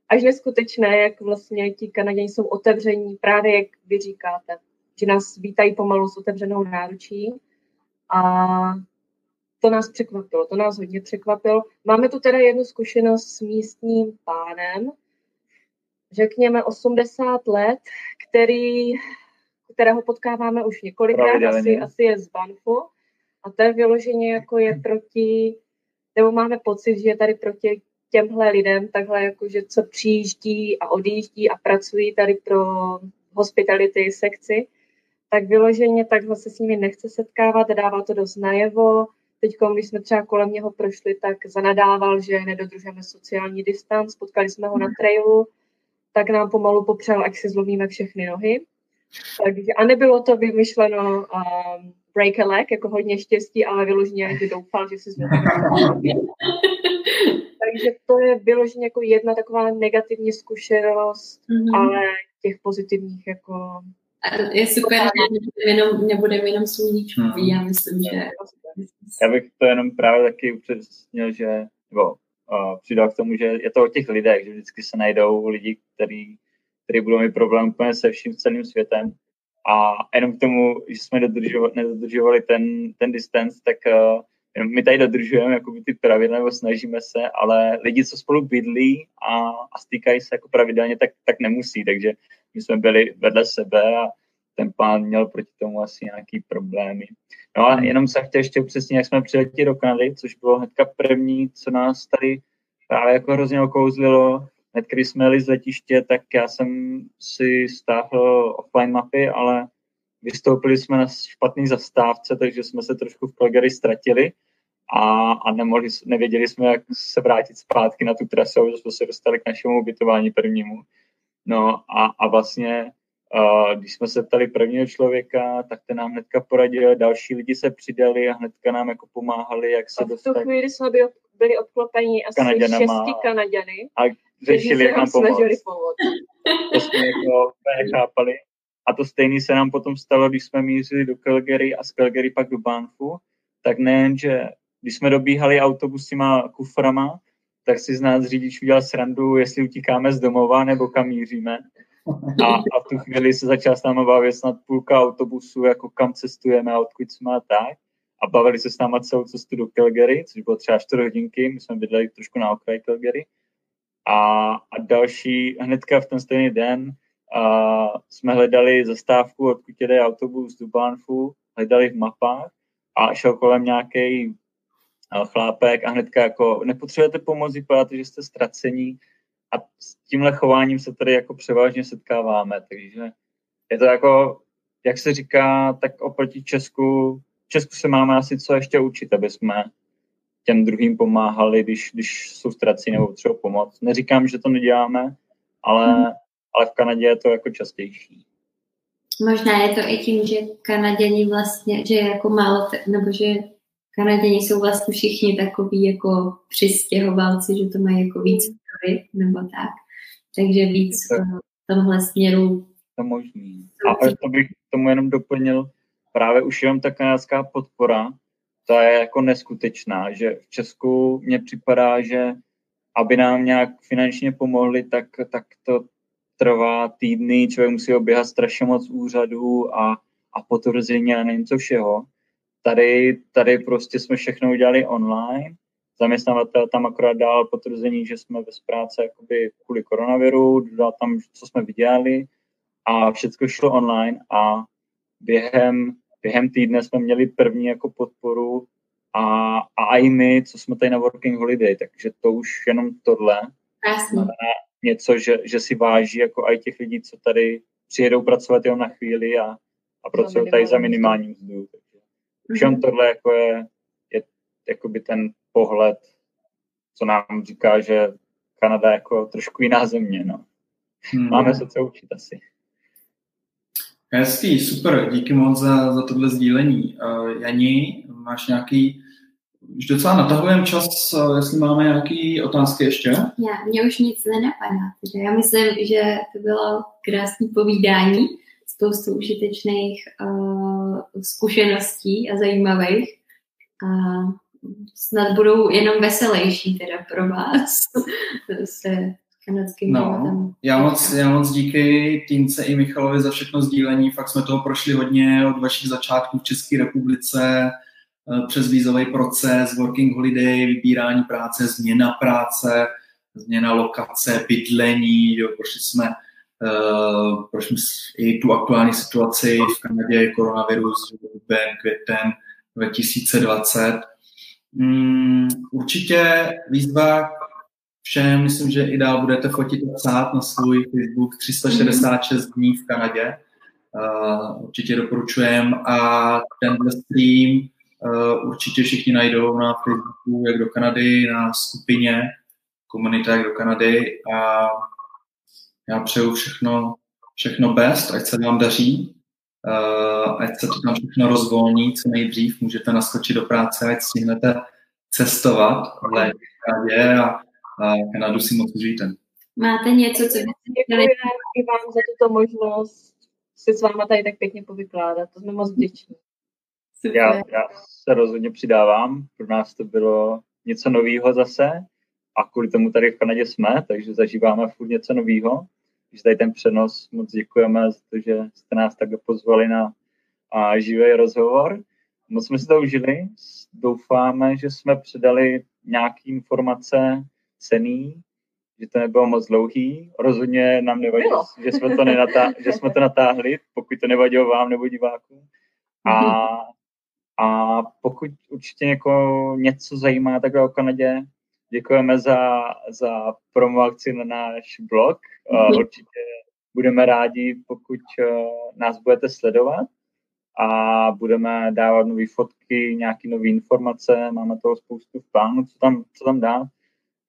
až neskutečné, jak vlastně ti Kanaděni jsou otevření, právě jak vy říkáte, že nás vítají pomalu s otevřenou náručí a to nás překvapilo, to nás hodně překvapilo. Máme tu teda jednu zkušenost s místním pánem, řekněme 80 let, který, kterého potkáváme už několikrát, asi, asi je z Banfu a ten vyloženě jako je proti, nebo máme pocit, že je tady proti těmhle lidem, takhle jako, že co přijíždí a odjíždí a pracují tady pro hospitality sekci, tak vyloženě takhle se s nimi nechce setkávat, dává to dost najevo. Teď, když jsme třeba kolem něho prošli, tak zanadával, že nedodržujeme sociální distanc, potkali jsme ho na trailu, tak nám pomalu popřál, ať si zlomíme všechny nohy. Takže, a nebylo to vymyšleno um, break a leg, jako hodně štěstí, ale vyloženě, že doufal, že si zlomíme Takže to je vyloženě jako jedna taková negativní zkušenost, mm-hmm. ale těch pozitivních jako... A je super, že jenom, nebudeme jenom sluníčkový, já myslím, že... Já bych to jenom právě taky upřesnil, že, nebo uh, přidal k tomu, že je to o těch lidech, že vždycky se najdou lidi, který, který budou mít problém úplně se vším celým světem. A jenom k tomu, že jsme dodržovali, nedodržovali ten, ten distance, tak uh, my tady dodržujeme jako ty pravidla, nebo snažíme se, ale lidi, co spolu bydlí a, a stýkají se jako pravidelně, tak, tak nemusí, takže my jsme byli vedle sebe a ten pán měl proti tomu asi nějaký problémy. No a jenom jsem chtěl ještě upřesnit, jak jsme přiletěli do Kanady, což bylo hnedka první, co nás tady právě jako hrozně okouzlilo. Hned když jsme jeli z letiště, tak já jsem si stáhl offline mapy, ale vystoupili jsme na špatný zastávce, takže jsme se trošku v Calgary ztratili a, a nemohli, nevěděli jsme, jak se vrátit zpátky na tu trasu, že jsme se dostali k našemu ubytování prvnímu. No a, a vlastně, uh, když jsme se ptali prvního člověka, tak ten nám hnedka poradil, další lidi se přidali a hnedka nám jako pomáhali, jak se dostat. A v tu chvíli jsme byli, byli obklopeni asi Kanaděnama, šesti Kanaděny, a řešili, jak nám pomoct. pomoct. To jsme jako nechápali. A to stejné se nám potom stalo, když jsme mířili do Calgary a z Calgary pak do Banfu, tak nejen, že když jsme dobíhali autobusima kuframa, tak si z nás řidič udělal srandu, jestli utíkáme z domova nebo kam míříme. A, a v tu chvíli se začal s námi bavit snad půlka autobusu, jako kam cestujeme a odkud jsme a tak. A bavili se s náma celou cestu do Calgary, což bylo třeba 4 hodinky, my jsme bydleli trošku na okraji Calgary. A, a další, hnedka v ten stejný den, a jsme hledali zastávku, odkud jde autobus do Banfu, hledali v mapách a šel kolem nějaký chlápek a hnedka jako nepotřebujete pomoc, vypadáte, že jste ztracení a s tímhle chováním se tady jako převážně setkáváme, takže je to jako, jak se říká, tak oproti Česku, v Česku se máme asi co ještě učit, aby jsme těm druhým pomáhali, když, když jsou ztracení nebo třeba pomoc. Neříkám, že to neděláme, ale, hmm. Ale v Kanadě je to jako častější. Možná je to i tím, že Kanaděni vlastně, že je jako málo, nebo že Kanaděni jsou vlastně všichni takový jako přistěhovalci, že to mají jako víc nebo tak. Takže víc v tomhle směru. To možný. A to bych tomu jenom doplnil, právě už jenom ta kanadská podpora, ta je jako neskutečná, že v Česku mně připadá, že aby nám nějak finančně pomohli, tak, tak to trvá týdny, člověk musí oběhat strašně moc úřadů a, a potvrzení a nevím co všeho. Tady, tady prostě jsme všechno udělali online. Zaměstnavatel tam akorát dal potvrzení, že jsme bez práce jakoby kvůli koronaviru, dal tam, co jsme viděli a všechno šlo online a během, během týdne jsme měli první jako podporu a, a i my, co jsme tady na Working Holiday, takže to už jenom tohle znamená něco, že, že si váží jako i těch lidí, co tady přijedou pracovat jenom na chvíli a, a pracují tady za minimální mzdu. Všem mhm. tohle jako je, je jakoby ten pohled, co nám říká, že Kanada je jako trošku jiná země. No. Hmm. Máme se co učit asi. Hezký, super, díky moc za, za tohle sdílení. Uh, Jani, máš nějaký, už docela natahujeme čas, uh, jestli máme nějaké otázky ještě? Já, mě už nic nenapadá, takže já myslím, že to bylo krásné povídání spoustu užitečných uh, zkušeností a zajímavých. A snad budou jenom veselější teda pro vás se kanadským no, Já moc, já moc díky Týnce i Michalovi za všechno sdílení. Fakt jsme toho prošli hodně od vašich začátků v České republice, eh, přes vízový proces, working holiday, vybírání práce, změna práce, změna lokace, bydlení, jo, prošli jsme Uh, proč i tu aktuální situaci v Kanadě, koronavirus, duben, květen 2020. Um, určitě výzva všem, myslím, že i dál budete fotit a psát na svůj Facebook 366 dní v Kanadě. Uh, určitě doporučujem a tenhle stream určitě všichni najdou na Facebooku, jak do Kanady, na skupině komunita jak do Kanady a já přeju všechno, všechno best, ať se vám daří, uh, ať se to tam všechno rozvolní co nejdřív, můžete naskočit do práce, ať stihnete cestovat v Kanadě a, a Kanadu si moc užijte. Máte něco, co byste chtěli? i vám za tuto možnost si s váma tady tak pěkně povykládat. To jsme moc vděční. Já, já se rozhodně přidávám. Pro nás to bylo něco nového zase a kvůli tomu tady v Kanadě jsme, takže zažíváme furt něco nového. Takže tady ten přenos moc děkujeme za to, že jste nás takhle pozvali na a, živý rozhovor. Moc jsme si to užili. Doufáme, že jsme předali nějaké informace cený, že to nebylo moc dlouhý. Rozhodně nám nevadí, že jsme to, nenatá- že jsme to natáhli, pokud to nevadilo vám nebo divákům. A, a pokud určitě někoho něco zajímá takhle o Kanadě, děkujeme za, za promo akci na náš blog. Uh, určitě budeme rádi, pokud uh, nás budete sledovat a budeme dávat nové fotky, nějaké nové informace, máme toho spoustu v plánu, co tam, co tam dát.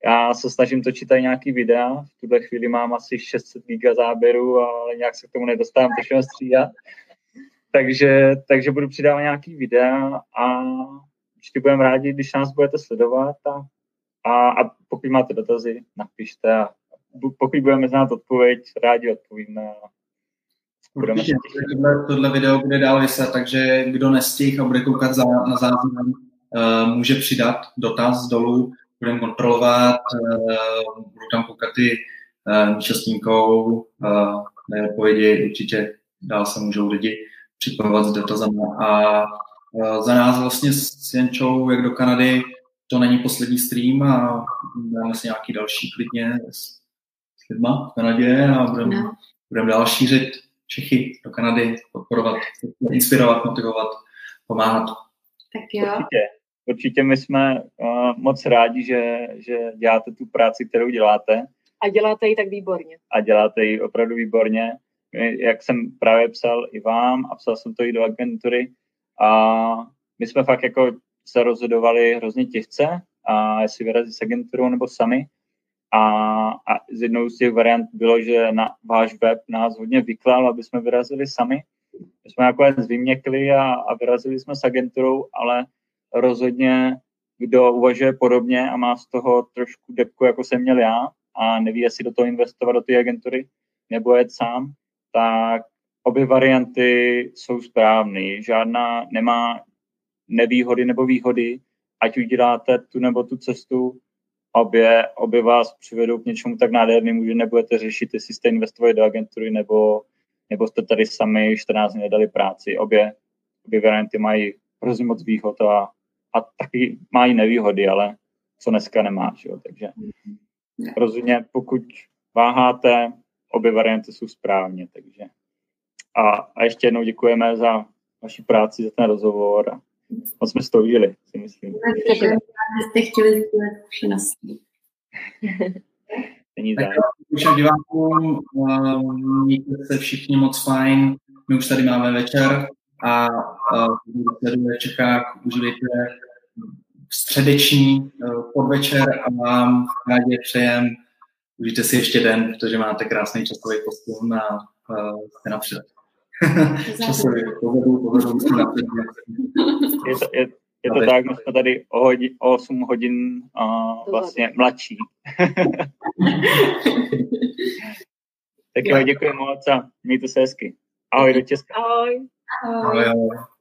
Já se snažím točit tady nějaký videa, v tuhle chvíli mám asi 600 giga záběrů, ale nějak se k tomu nedostávám, to všechno střídat. Takže, takže budu přidávat nějaký videa a určitě budeme rádi, když nás budete sledovat a, a, a pokud máte dotazy, napište a pokud budeme znát odpověď, rádi odpovíme. Budeme Určitě, tohle, tohle video bude dál vyset, takže kdo nestih a bude koukat za, na záznam, uh, může přidat dotaz dolů, budeme kontrolovat, uh, budu tam koukat i uh, účastníkou, uh, odpovědi určitě dál se můžou lidi připojovat s dotazama. A uh, za nás vlastně s Jančou, jak do Kanady, to není poslední stream a dáme si nějaký další klidně s, s lidma v Kanadě a budeme no. budem dál šířit Čechy do Kanady, podporovat, inspirovat, motivovat, pomáhat. Tak jo. Určitě, určitě my jsme uh, moc rádi, že, že děláte tu práci, kterou děláte. A děláte ji tak výborně. A děláte ji opravdu výborně. Jak jsem právě psal i vám a psal jsem to i do agentury. A my jsme fakt jako se rozhodovali hrozně těžce, a jestli vyrazit s agenturou nebo sami. A, a z jednou z těch variant bylo, že na váš web nás hodně vyklal, aby jsme vyrazili sami. My jsme nakonec vyměkli a, a vyrazili jsme s agenturou, ale rozhodně kdo uvažuje podobně a má z toho trošku depku, jako jsem měl já, a neví, jestli do toho investovat do té agentury nebo jet sám, tak obě varianty jsou správné. Žádná nemá nevýhody nebo výhody, ať uděláte tu nebo tu cestu, obě, obě vás přivedou k něčemu tak nádhernému, že nebudete řešit, jestli jste investovali do agentury nebo, nebo jste tady sami 14 dní nedali práci. Obě, obě varianty mají hrozně moc výhod a, a taky mají nevýhody, ale co dneska nemáš. Jo? Takže rozhodně, pokud váháte, obě varianty jsou správně. Takže. A, a ještě jednou děkujeme za vaši práci, za ten rozhovor. Moc jsme to užili, si myslím. Děkujeme, že jste chtěli sdílet zkušenosti. Není zájem. Všem divákům, uh, mějte se všichni moc fajn. My už tady máme večer a uh, sleduje v Čechách, užívejte středeční uh, podvečer a vám v rádě přejem užijte si ještě den, protože máte krásný časový posun a uh, jste napřed. časový povedu, povedu napřed. Je to, je, je to tak, my jsme tady o, hodin, o 8 hodin uh, vlastně mladší. tak jo, děkuji moc a mějte se hezky. Ahoj do Česka. Ahoj. Ahoj. ahoj.